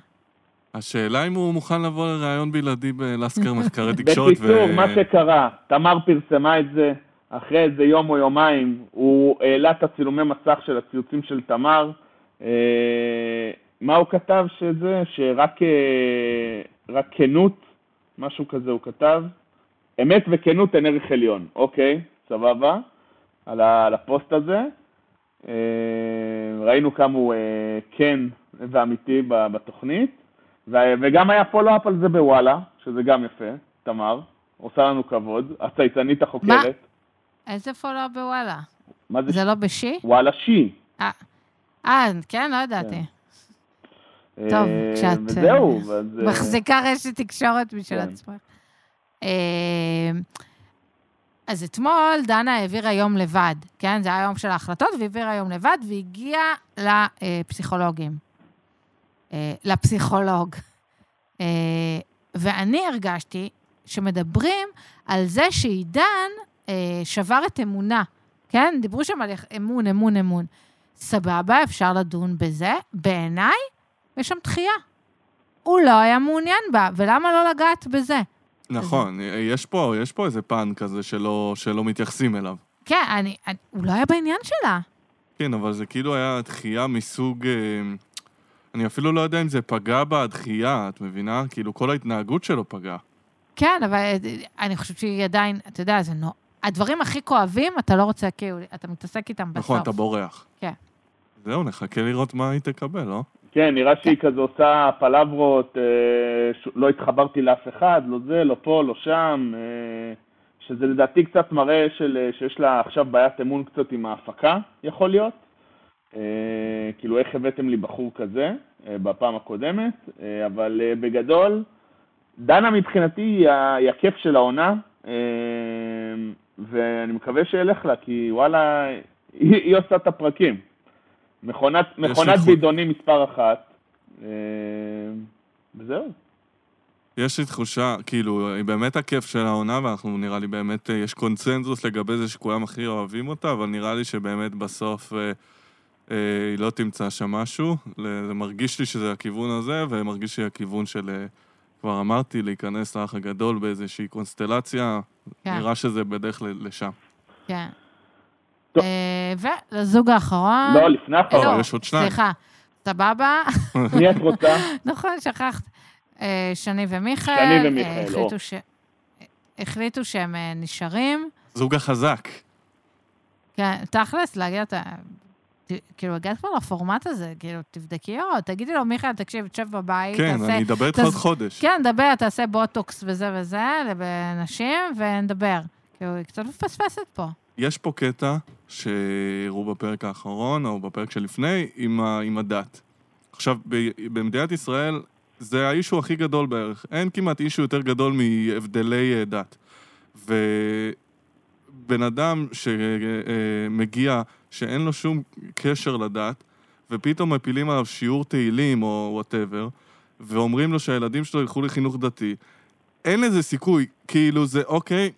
השאלה אם הוא מוכן לבוא לראיון בלעדי בלסקר מחקרי תקשורת בקיצור, מה שקרה, תמר פרסמה את זה, אחרי איזה יום או יומיים, הוא העלה את הצילומי מסך של הציוצים של תמר. אה, מה הוא כתב שזה? שרק אה, רק כנות, משהו כזה הוא כתב. אמת וכנות הן ערך עליון. אוקיי, סבבה. על הפוסט הזה. אה, ראינו כמה הוא אה, כן ואמיתי בתוכנית. וגם היה פולו-אפ על זה בוואלה, שזה גם יפה, תמר. עושה לנו כבוד. הצייצנית החוקרת. איזה פולו בוואלה? מה זה? זה לא בשי? וואלה שי. אה, כן? לא ידעתי. אה, טוב, כשאת, וזהו. אה, מחזיקה רשת תקשורת משל כן. עצמך. אז אתמול דנה העבירה יום לבד, כן? זה היה יום של ההחלטות, והעבירה יום לבד, והגיעה לפסיכולוגים. אה, לפסיכולוג. אה, ואני הרגשתי שמדברים על זה שעידן אה, שבר את אמונה, כן? דיברו שם על אמון, אמון, אמון. סבבה, אפשר לדון בזה. בעיניי, יש שם דחייה. הוא לא היה מעוניין בה, ולמה לא לגעת בזה? נכון, יש פה, יש פה איזה פן כזה שלא, שלא מתייחסים אליו. כן, אני, אני, הוא לא היה בעניין שלה. כן, אבל זה כאילו היה דחייה מסוג... אה, אני אפילו לא יודע אם זה פגע בה הדחייה, את מבינה? כאילו, כל ההתנהגות שלו פגעה. כן, אבל אה, אני חושבת שהיא עדיין, אתה יודע, זה נו... הדברים הכי כואבים, אתה לא רוצה, כאילו, אתה מתעסק איתם בסוף. נכון, אתה בורח. כן. זהו, נחכה לראות מה היא תקבל, לא? כן, נראה שהיא כזה עושה פלברות, אה, ש- לא התחברתי לאף אחד, לא זה, לא פה, לא שם, אה, שזה לדעתי קצת מראה של, אה, שיש לה עכשיו בעיית אמון קצת עם ההפקה, יכול להיות. אה, כאילו, איך הבאתם לי בחור כזה אה, בפעם הקודמת, אה, אבל אה, בגדול, דנה מבחינתי היא ה- היא הכיף של העונה, אה, ואני מקווה שילך לה, כי וואלה, היא, היא עושה את הפרקים. מכונת, מכונת בידונים מספר אחת, אה, וזהו. יש לי תחושה, כאילו, היא באמת הכיף של העונה, ואנחנו נראה לי באמת, אה, יש קונצנזוס לגבי זה שכולם הכי אוהבים אותה, אבל נראה לי שבאמת בסוף אה, אה, היא לא תמצא שם משהו. ל- זה מרגיש לי שזה הכיוון הזה, ומרגיש לי הכיוון של, אה, כבר אמרתי, להיכנס לאח הגדול באיזושהי קונסטלציה, כן. נראה שזה בדרך ל- לשם. כן. טוב. אה, ולזוג האחרון... לא, לפני האחרון. לא, יש עוד שניים. סליחה. סבבה? מי את רוצה? נכון, שכחת. אה, שני ומיכאל. שני ומיכאל, אה, החליטו שהם נשארים. זוג החזק. כן, תכלס, להגיד אתה... ת- כאילו, הגעת כבר לפורמט הזה, כאילו, תבדקי עוד, תגידי לו, מיכאל, תקשיב, תשב בבית, כן, תעשה... אני אדבר איתך עוד חודש. כן, דבר, תעשה בוטוקס וזה וזה, לנשים, ונדבר. כאילו, היא קצת מפספסת פה. יש פה קטע שהראו בפרק האחרון, או בפרק שלפני, עם, ה, עם הדת. עכשיו, ב, במדינת ישראל, זה האישו הכי גדול בערך. אין כמעט אישו יותר גדול מהבדלי אה, דת. ובן אדם שמגיע, שאין לו שום קשר לדת, ופתאום מפילים עליו שיעור תהילים או וואטאבר, ואומרים לו שהילדים שלו ילכו לחינוך דתי, אין לזה סיכוי. כאילו זה, אוקיי,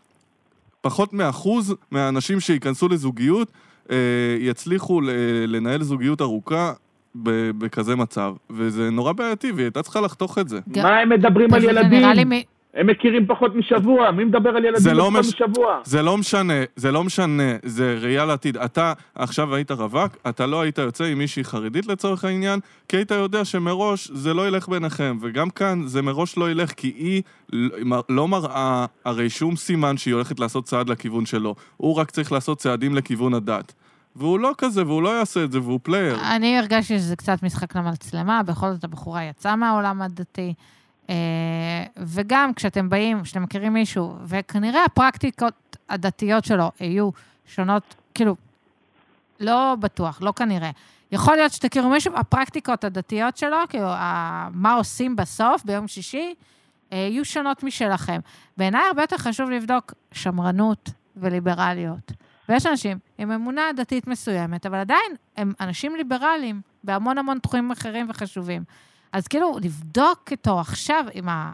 פחות מאחוז מהאנשים שייכנסו לזוגיות אה, יצליחו לנהל זוגיות ארוכה בכזה מצב. וזה נורא בעייתי, והיא הייתה צריכה לחתוך את זה. מה הם מדברים על ילדים? הם מכירים פחות משבוע, מי מדבר על ילדים לא פחות מש- משבוע? זה לא משנה, זה לא משנה, זה ראייה לעתיד. אתה עכשיו היית רווק, אתה לא היית יוצא עם מישהי חרדית לצורך העניין, כי היית יודע שמראש זה לא ילך ביניכם. וגם כאן זה מראש לא ילך, כי היא לא מראה הרי שום סימן שהיא הולכת לעשות צעד לכיוון שלו. הוא רק צריך לעשות צעדים לכיוון הדת. והוא לא כזה, והוא לא יעשה את זה, והוא player. אני הרגשתי שזה קצת משחק למצלמה, בכל זאת הבחורה יצאה מהעולם הדתי. אה, וגם כשאתם באים, כשאתם מכירים מישהו, וכנראה הפרקטיקות הדתיות שלו יהיו שונות, כאילו, לא בטוח, לא כנראה. יכול להיות שתכירו מישהו, הפרקטיקות הדתיות שלו, כאילו, מה עושים בסוף, ביום שישי, אה, יהיו שונות משלכם. בעיניי הרבה יותר חשוב לבדוק שמרנות וליברליות. ויש אנשים עם אמונה דתית מסוימת, אבל עדיין הם אנשים ליברליים בהמון המון תחומים אחרים וחשובים. אז כאילו, לבדוק איתו עכשיו עם ה...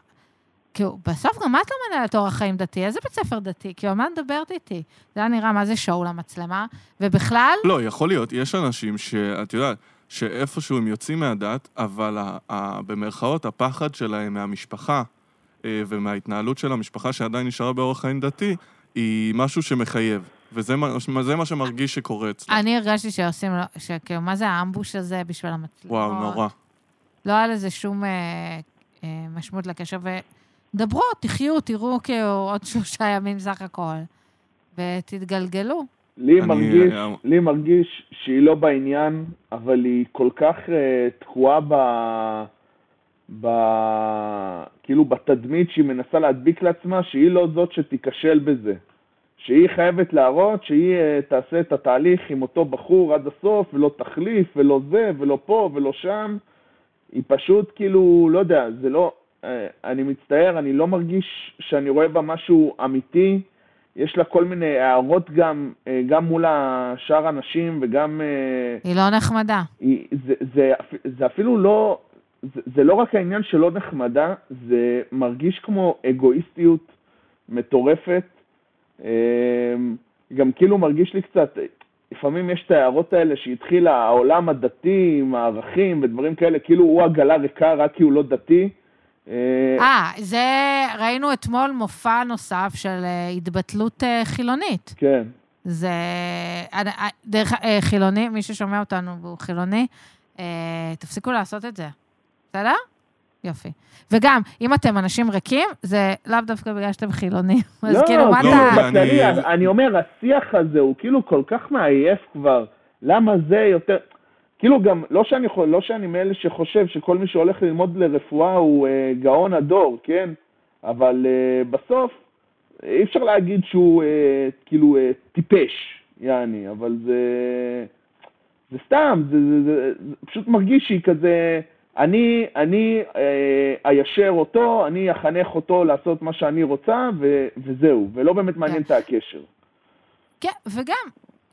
כאילו, בסוף גם את לא מנהלת אורח חיים דתי, איזה בית ספר דתי? כאילו, מה את מדברת איתי? זה היה נראה מה זה שואו למצלמה, ובכלל, לא, יכול להיות, יש אנשים שאת יודעת, שאיפשהו הם יוצאים מהדת, אבל ה- ה- במרכאות הפחד שלהם מהמשפחה אה, ומההתנהלות של המשפחה שעדיין נשארה באורח חיים דתי, היא משהו שמחייב. וזה מה, מה שמרגיש שקורה אצלם. אני הרגשתי שעושים לו, שכאילו, מה זה האמבוש הזה בשביל המצלמות? וואו, נורא. לא היה לזה שום אה, אה, משמעות לקשר, ודברו, תחיו, תראו כאילו עוד שלושה ימים סך הכל, ותתגלגלו. לי אני- מרגיש, אה, לי מרגיש שהיא לא בעניין, אבל היא כל כך אה, תקועה ב... ב... כאילו בתדמית שהיא מנסה להדביק לעצמה, שהיא לא זאת שתיכשל בזה. שהיא חייבת להראות שהיא אה, תעשה את התהליך עם אותו בחור עד הסוף, ולא תחליף, ולא זה, ולא פה, ולא שם. היא פשוט כאילו, לא יודע, זה לא... אה, אני מצטער, אני לא מרגיש שאני רואה בה משהו אמיתי. יש לה כל מיני הערות גם, אה, גם מול השאר האנשים וגם... אה, היא לא נחמדה. היא- זה, זה, זה אפילו לא... זה, זה לא רק העניין שלא נחמדה, זה מרגיש כמו אגואיסטיות מטורפת. גם כאילו מרגיש לי קצת, לפעמים יש את ההערות האלה שהתחילה העולם הדתי עם הערכים ודברים כאלה, כאילו הוא עגלה ריקה רק כי הוא לא דתי. אה, אה, זה, ראינו אתמול מופע נוסף של אה, התבטלות אה, חילונית. כן. זה... דרך חילוני, מי ששומע אותנו והוא חילוני, תפסיקו לעשות את זה, בסדר? יופי. וגם, אם אתם אנשים ריקים, זה לאו דווקא בגלל שאתם חילונים. אז כאילו, מה לא, אתה... אני- בכללי, אני, אני אומר, השיח הזה הוא כאילו כל כך מעייף כבר. למה זה יותר... כאילו גם, לא שאני, לא שאני מאלה שחושב שכל מי שהולך ללמוד לרפואה הוא אה, גאון הדור, כן? אבל אה, בסוף אי אפשר להגיד שהוא אה, כאילו אה, טיפש, יעני, אבל זה... זה סתם, זה, זה, זה, זה פשוט מרגיש שהיא כזה, אני, אני אה, איישר אותו, אני אחנך אותו לעשות מה שאני רוצה, ו, וזהו, ולא באמת מעניין כן. את הקשר. כן, וגם,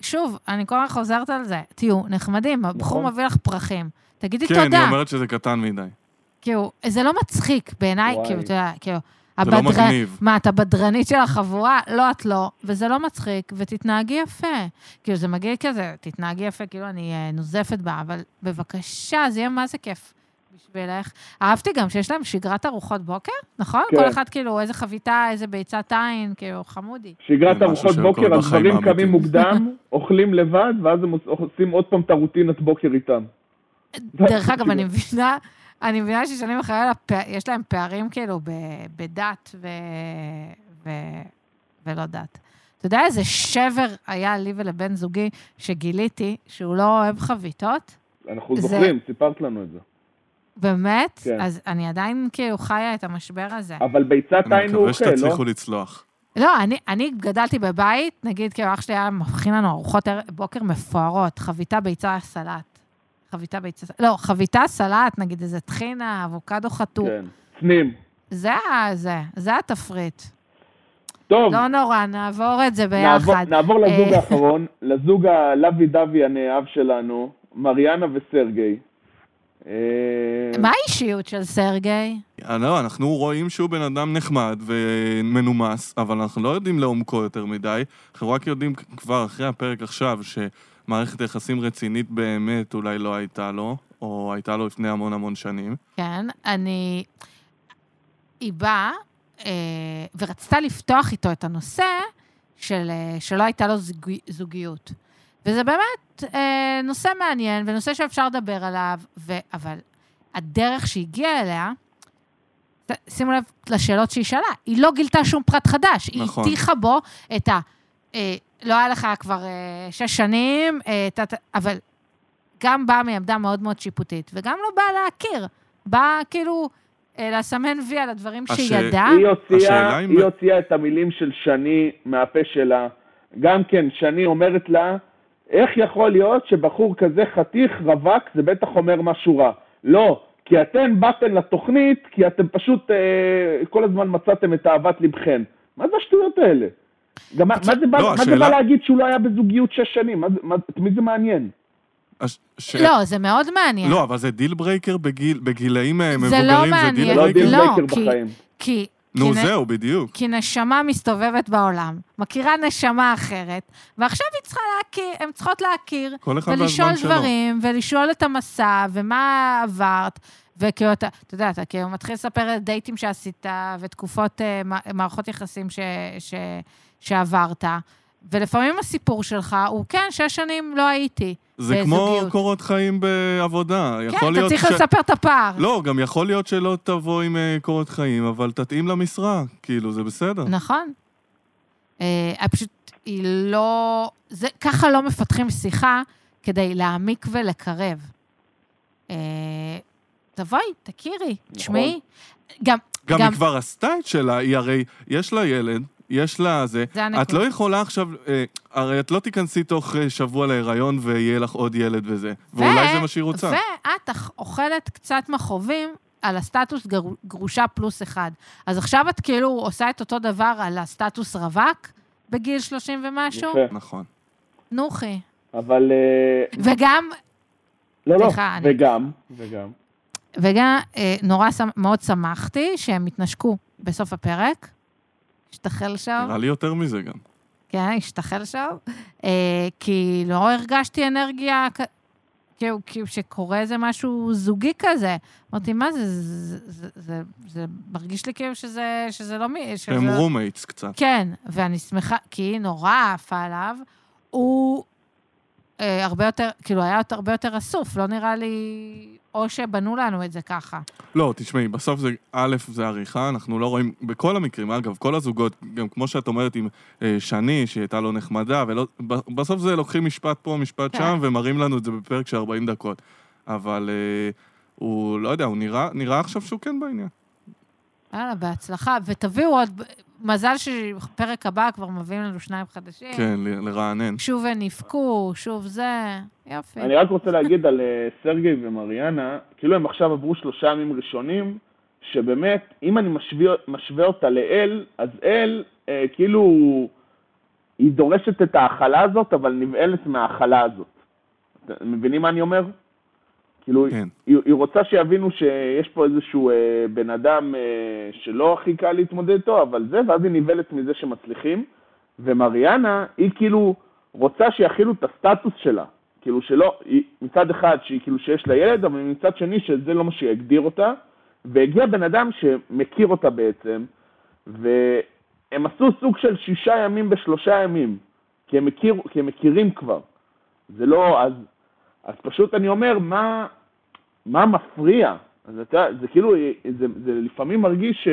שוב, אני כל הזמן חוזרת על זה, תהיו נחמדים, הבחור נכון. מביא לך פרחים. תגידי כן, תודה. היא אומרת שזה קטן מדי. כאילו, זה לא מצחיק בעיניי. כאילו, אתה יודע, כאילו, זה לא הבדר- מגניב. מה, את הבדרנית של החבורה? לא, את לא, וזה לא מצחיק, ותתנהגי יפה. כאילו, זה מגיע כזה, תתנהגי יפה, כאילו אני אה, נוזפת בה, אבל בבקשה, זה יהיה מה זה כיף בשבילך. אהבתי גם שיש להם שגרת ארוחות בוקר, נכון? כן. כל אחד כאילו, איזה חביתה, איזה ביצת עין, כאילו, חמודי. שגרת משהו ארוחות בוקר, האמיתיים. קמים מוקדם, אוכלים לבד, ואז הם עושים עוד פעם את הרוטינת בוקר איתם. דרך אגב, אני מבינה, אני מבינה ששנים אחרי, יש להם פערים כאילו ב- בדת ו... ו... ולא דת. אתה יודע איזה שבר היה לי ולבן זוגי שגיליתי שהוא לא אוהב חביתות? אנחנו זה- זוכרים, סיפרת לנו את זה. באמת? כן. אז אני עדיין כאילו חיה את המשבר הזה. אבל ביצת אני עין הוא מקווה אוכל, לא? שתצליחו לצלוח. לא, אני, אני גדלתי בבית, נגיד, כאילו, אח שלי היה מכין לנו ארוחות בוקר מפוארות, חביתה ביצה סלט. חביתה ביצה, לא, חביתה סלט, נגיד איזה טחינה, אבוקדו חתוך. כן. צנים. זה ה... זה, זה התפריט. טוב, לא נורא, נעבור את זה נעבור, ביחד. נעבור לזוג אה, האחרון, לזוג הלוי דווי הנאהב שלנו, מריאנה וסרגי. אה, מה האישיות של סרגי? אה, לא, אנחנו רואים שהוא בן אדם נחמד ומנומס, אבל אנחנו לא יודעים לעומקו יותר מדי. אנחנו רק יודעים כבר אחרי הפרק עכשיו שמערכת יחסים רצינית באמת אולי לא הייתה לו, או הייתה לו לפני המון המון שנים. כן, אני... היא באה אה, ורצתה לפתוח איתו את הנושא של, שלא הייתה לו זוג, זוגיות. וזה באמת אה, נושא מעניין ונושא שאפשר לדבר עליו, ו, אבל הדרך שהגיעה אליה, ת- שימו לב לשאלות שהיא שאלה, היא לא גילתה שום פרט חדש, היא נכון. הטיחה בו את ה... אה, לא היה לך כבר אה, שש שנים, אה, ת, אבל גם בא מעמדה מאוד מאוד שיפוטית, וגם לא בא להכיר. בא כאילו אה, לסמן וי על הדברים הש- שידע. היא הוציאה, היא הוציאה את המילים של שני מהפה שלה. גם כן, שני אומרת לה, איך יכול להיות שבחור כזה חתיך, רווק, זה בטח אומר משהו רע. לא, כי אתם באתם לתוכנית, כי אתם פשוט אה, כל הזמן מצאתם את אהבת לבכם. מה זה השטויות האלה? גם מה, מה, זה בא, לא, מה זה השאלה- בא להגיד שהוא לא היה בזוגיות שש שנים? מה, זה- מה, את מי זה מעניין? הש- ש- לא, זה מאוד מעניין. לא, אבל זה deal breaker בגיל, בגילאים אה, זה מבוגרים, לא זה מעניין. דיל לא breaker. deal לא, breaker כי- בחיים. כי... נו, כי נ- זהו, בדיוק. כי נשמה מסתובבת בעולם, מכירה נשמה אחרת, ועכשיו היא צריכה להכיר, הן צריכות להכיר, כל אחד ולשאול והזמן שלו. דברים, ולשאול את המסע, ומה עברת, וכאילו אתה, אתה יודע, אתה כאילו מתחיל לספר על דייטים שעשית, ותקופות, אה, מערכות יחסים ש, ש, שעברת, ולפעמים הסיפור שלך הוא, כן, שש שנים לא הייתי. זה כמו בזוגיות. קורות חיים בעבודה. כן, אתה צריך ש- לספר את הפער. לא, גם יכול להיות שלא תבוא עם אה, קורות חיים, אבל תתאים למשרה, כאילו, זה בסדר. נכון. אה, פשוט, היא לא... זה, ככה לא מפתחים שיחה כדי להעמיק ולקרב. אה, תבואי, תכירי, תשמעי. גם, גם גם- היא כבר עשתה את שלה, היא הרי, יש לה ילד, יש לה זה. זה הנקודה. את לא יכולה עכשיו, אה, הרי את לא תיכנסי תוך אה, שבוע להיריון ויהיה לך עוד ילד וזה. ואולי זה מה שהיא רוצה. ואת אוכלת קצת מכאובים על הסטטוס גר, גרושה פלוס אחד. אז עכשיו את כאילו עושה את אותו דבר על הסטטוס רווק בגיל 30 ומשהו? יפה. נכון. נוחי. אבל... אה, וגם, לא, לא, סליחה, אני- וגם, וגם. וגם אה, נורא שמ- מאוד שמחתי שהם התנשקו בסוף הפרק. השתחל שם, נראה לי יותר מזה גם. כן, השתחל שם, אה, כי לא הרגשתי אנרגיה, כאילו, כאילו שקורה איזה משהו זוגי כזה. אמרתי, מה זה, זה, זה, זה, זה מרגיש לי כאילו שזה, שזה לא מי... שזה... הם roommates קצת. כן, ואני שמחה, כי היא נורא עפה עליו. הוא אה, הרבה יותר, כאילו, היה הרבה יותר אסוף, לא נראה לי... או שבנו לנו את זה ככה. לא, תשמעי, בסוף זה, א', זה עריכה, אנחנו לא רואים, בכל המקרים, אגב, כל הזוגות, גם כמו שאת אומרת עם אה, שני, שהיא הייתה לא נחמדה, ולא, בסוף זה לוקחים משפט פה, משפט כן. שם, ומראים לנו את זה בפרק של 40 דקות. אבל אה, הוא, לא יודע, הוא נראה, נראה עכשיו שהוא כן בעניין. יאללה, בהצלחה. ותביאו עוד, מזל שפרק הבא כבר מביאים לנו שניים חדשים. כן, לרענן. שוב הם נפקו, שוב זה, יופי. אני רק רוצה להגיד על אה, סרגי ומריאנה, כאילו הם עכשיו עברו שלושה ימים ראשונים, שבאמת, אם אני משווה, משווה אותה לאל, אז אל, אה, כאילו, היא דורשת את ההכלה הזאת, אבל נבהלת מההכלה הזאת. אתם מבינים מה אני אומר? כאילו, כן. היא, היא רוצה שיבינו שיש פה איזשהו אה, בן אדם אה, שלא הכי קל להתמודד איתו, אבל זה, ואז היא נבהלת מזה שמצליחים. ומריאנה, היא כאילו רוצה שיכילו את הסטטוס שלה. כאילו שלא, היא, מצד אחד שהיא כאילו שיש לה ילד, אבל מצד שני שזה לא מה שיגדיר אותה. והגיע בן אדם שמכיר אותה בעצם, והם עשו סוג של שישה ימים בשלושה ימים, כי הם, מכיר, כי הם מכירים כבר. זה לא, אז, אז פשוט אני אומר, מה, מה מפריע? אז אתה, זה כאילו, זה, זה לפעמים מרגיש ש,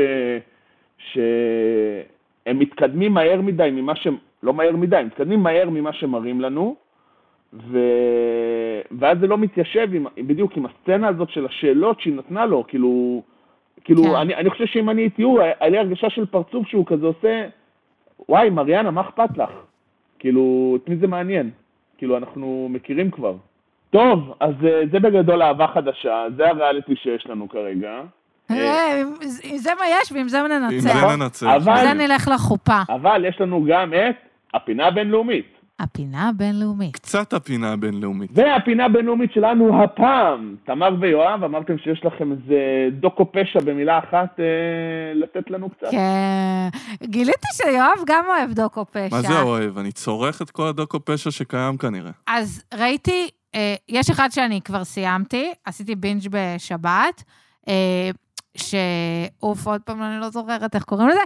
שהם מתקדמים מהר מדי ממה שהם, לא מהר מדי, הם מתקדמים מהר ממה שמראים לנו, ו... ואז זה לא מתיישב עם, בדיוק עם הסצנה הזאת של השאלות שהיא נתנה לו, כאילו, כאילו כן. אני, אני חושב שאם אני הייתי הוא, היה לי הרגשה של פרצוף שהוא כזה עושה, וואי, מריאנה, מה אכפת לך? כאילו, את מי זה מעניין? כאילו, אנחנו מכירים כבר. טוב, אז אה, זה בגדול אהבה חדשה, זה הריאליטי שיש לנו כרגע. אה, עם עם זה מה יש ועם זה עם זה ננצח. ננצח. אבל- עם זה נלך לחופה. אבל יש לנו גם את הפינה הבינלאומית. הפינה הבינלאומית. קצת הפינה הבינלאומית. והפינה הבינלאומית שלנו הפעם, תמר ויואב, אמרתם שיש לכם איזה דוקו פשע במילה אחת אה, לתת לנו קצת? כן. גיליתי שיואב גם אוהב דוקו פשע. מה זה אוהב? אני צורך את כל הדוקו פשע שקיים כנראה. אז ראיתי, אה, יש אחד שאני כבר סיימתי, עשיתי בינג' בשבת, אה, שאוף, עוד פעם, אני לא זוכרת איך קוראים לזה,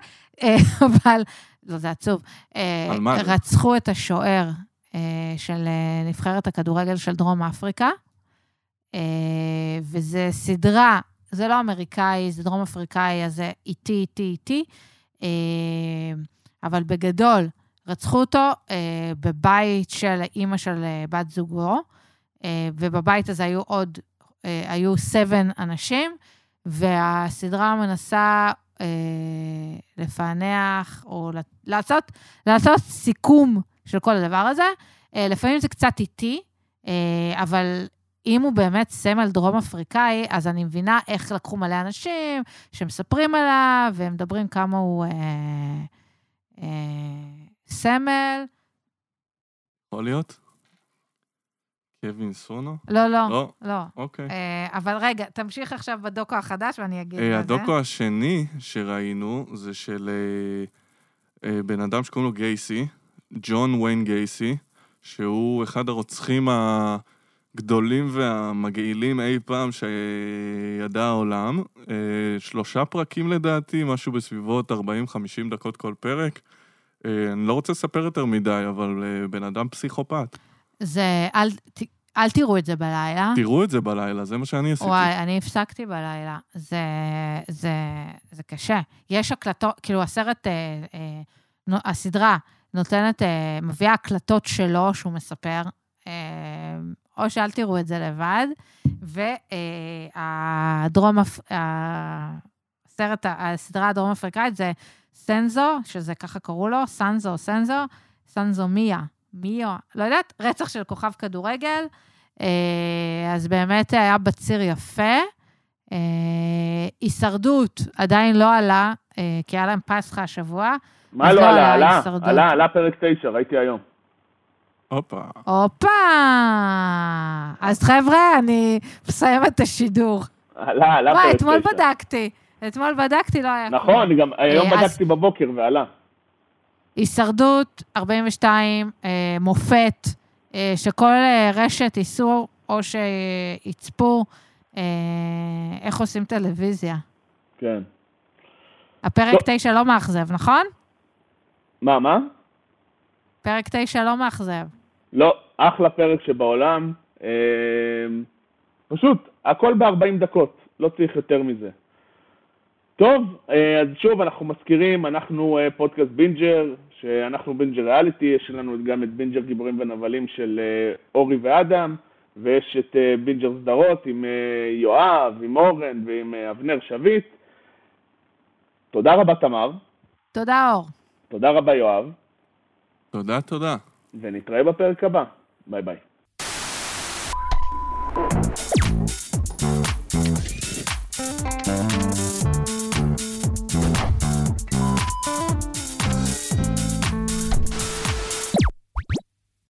אה, אבל, לא, זה עצוב. אה, על מה? רצחו את השוער אה, של אה, נבחרת הכדורגל של דרום אפריקה, אה, וזה סדרה, זה לא אמריקאי, זה דרום אפריקאי, אז זה איטי, איטי, איטי, אה, אבל בגדול, רצחו אותו אה, בבית של אימא של אה, בת זוגו, אה, ובבית הזה היו עוד, אה, היו סבן אנשים, והסדרה מנסה אה, לפענח או לעשות, לעשות סיכום של כל הדבר הזה. אה, לפעמים זה קצת איטי, אה, אבל אם הוא באמת סמל דרום אפריקאי, אז אני מבינה איך לקחו מלא אנשים שמספרים עליו, והם מדברים כמה הוא אה, אה, סמל. יכול להיות? קווין סונו? לא, לא. לא? לא. אוקיי. אה, אבל רגע, תמשיך עכשיו בדוקו החדש ואני אגיד אה. הדוקו השני שראינו זה של אה, אה, בן אדם שקוראים לו גייסי, ג'ון ויין גייסי, שהוא אחד הרוצחים הגדולים והמגעילים אי פעם שידע העולם. אה, שלושה פרקים לדעתי, משהו בסביבות 40-50 דקות כל פרק. אה, אני לא רוצה לספר יותר מדי, אבל בן אדם פסיכופת. זה, אל, ת, אל תראו את זה בלילה. תראו את זה בלילה, זה מה שאני עשיתי. וואי, אני הפסקתי בלילה. זה, זה, זה קשה. יש הקלטות, כאילו, הסרט, אה, אה, נו- הסדרה נותנת, אה, מביאה הקלטות שלו שהוא מספר, אה, או שאל תראו את זה לבד, והדרום, הסרט, הסדרה הדרום-אפריקאית זה סנזו, שזה ככה קראו לו, סנזו, סנזו, סנזו מיה, מיו, לא יודעת, רצח של כוכב כדורגל. אה, אז באמת היה בציר יפה. אה, הישרדות עדיין לא עלה, אה, כי היה להם פסחא השבוע. מה לא לא עלה? עלה עלה, הישרדות. עלה, עלה פרק 9, ראיתי היום. הופה. הופה! אז חבר'ה, אני מסיימת את השידור. עלה, עלה פרק וואי, 9. אתמול בדקתי. אתמול בדקתי, לא היה. נכון, גם היום בדקתי בבוקר ועלה. הישרדות, 42, אה, מופת, אה, שכל אה, רשת ייסעו או שיצפו אה, איך עושים טלוויזיה. כן. הפרק טוב. 9 לא מאכזב, נכון? מה, מה? פרק 9 לא מאכזב. לא, אחלה פרק שבעולם. אה, פשוט, הכל ב-40 דקות, לא צריך יותר מזה. טוב, אה, אז שוב, אנחנו מזכירים, אנחנו אה, פודקאסט בינג'ר, שאנחנו בינג'ר ריאליטי, יש לנו גם את בינג'ר גיבורים ונבלים של אה, אורי ואדם, ויש את בינג'ר סדרות עם יואב, עם אורן ועם אבנר שביט. תודה רבה, תמר. תודה, אור. תודה רבה, יואב. תודה, תודה. ונתראה בפרק הבא. ביי ביי.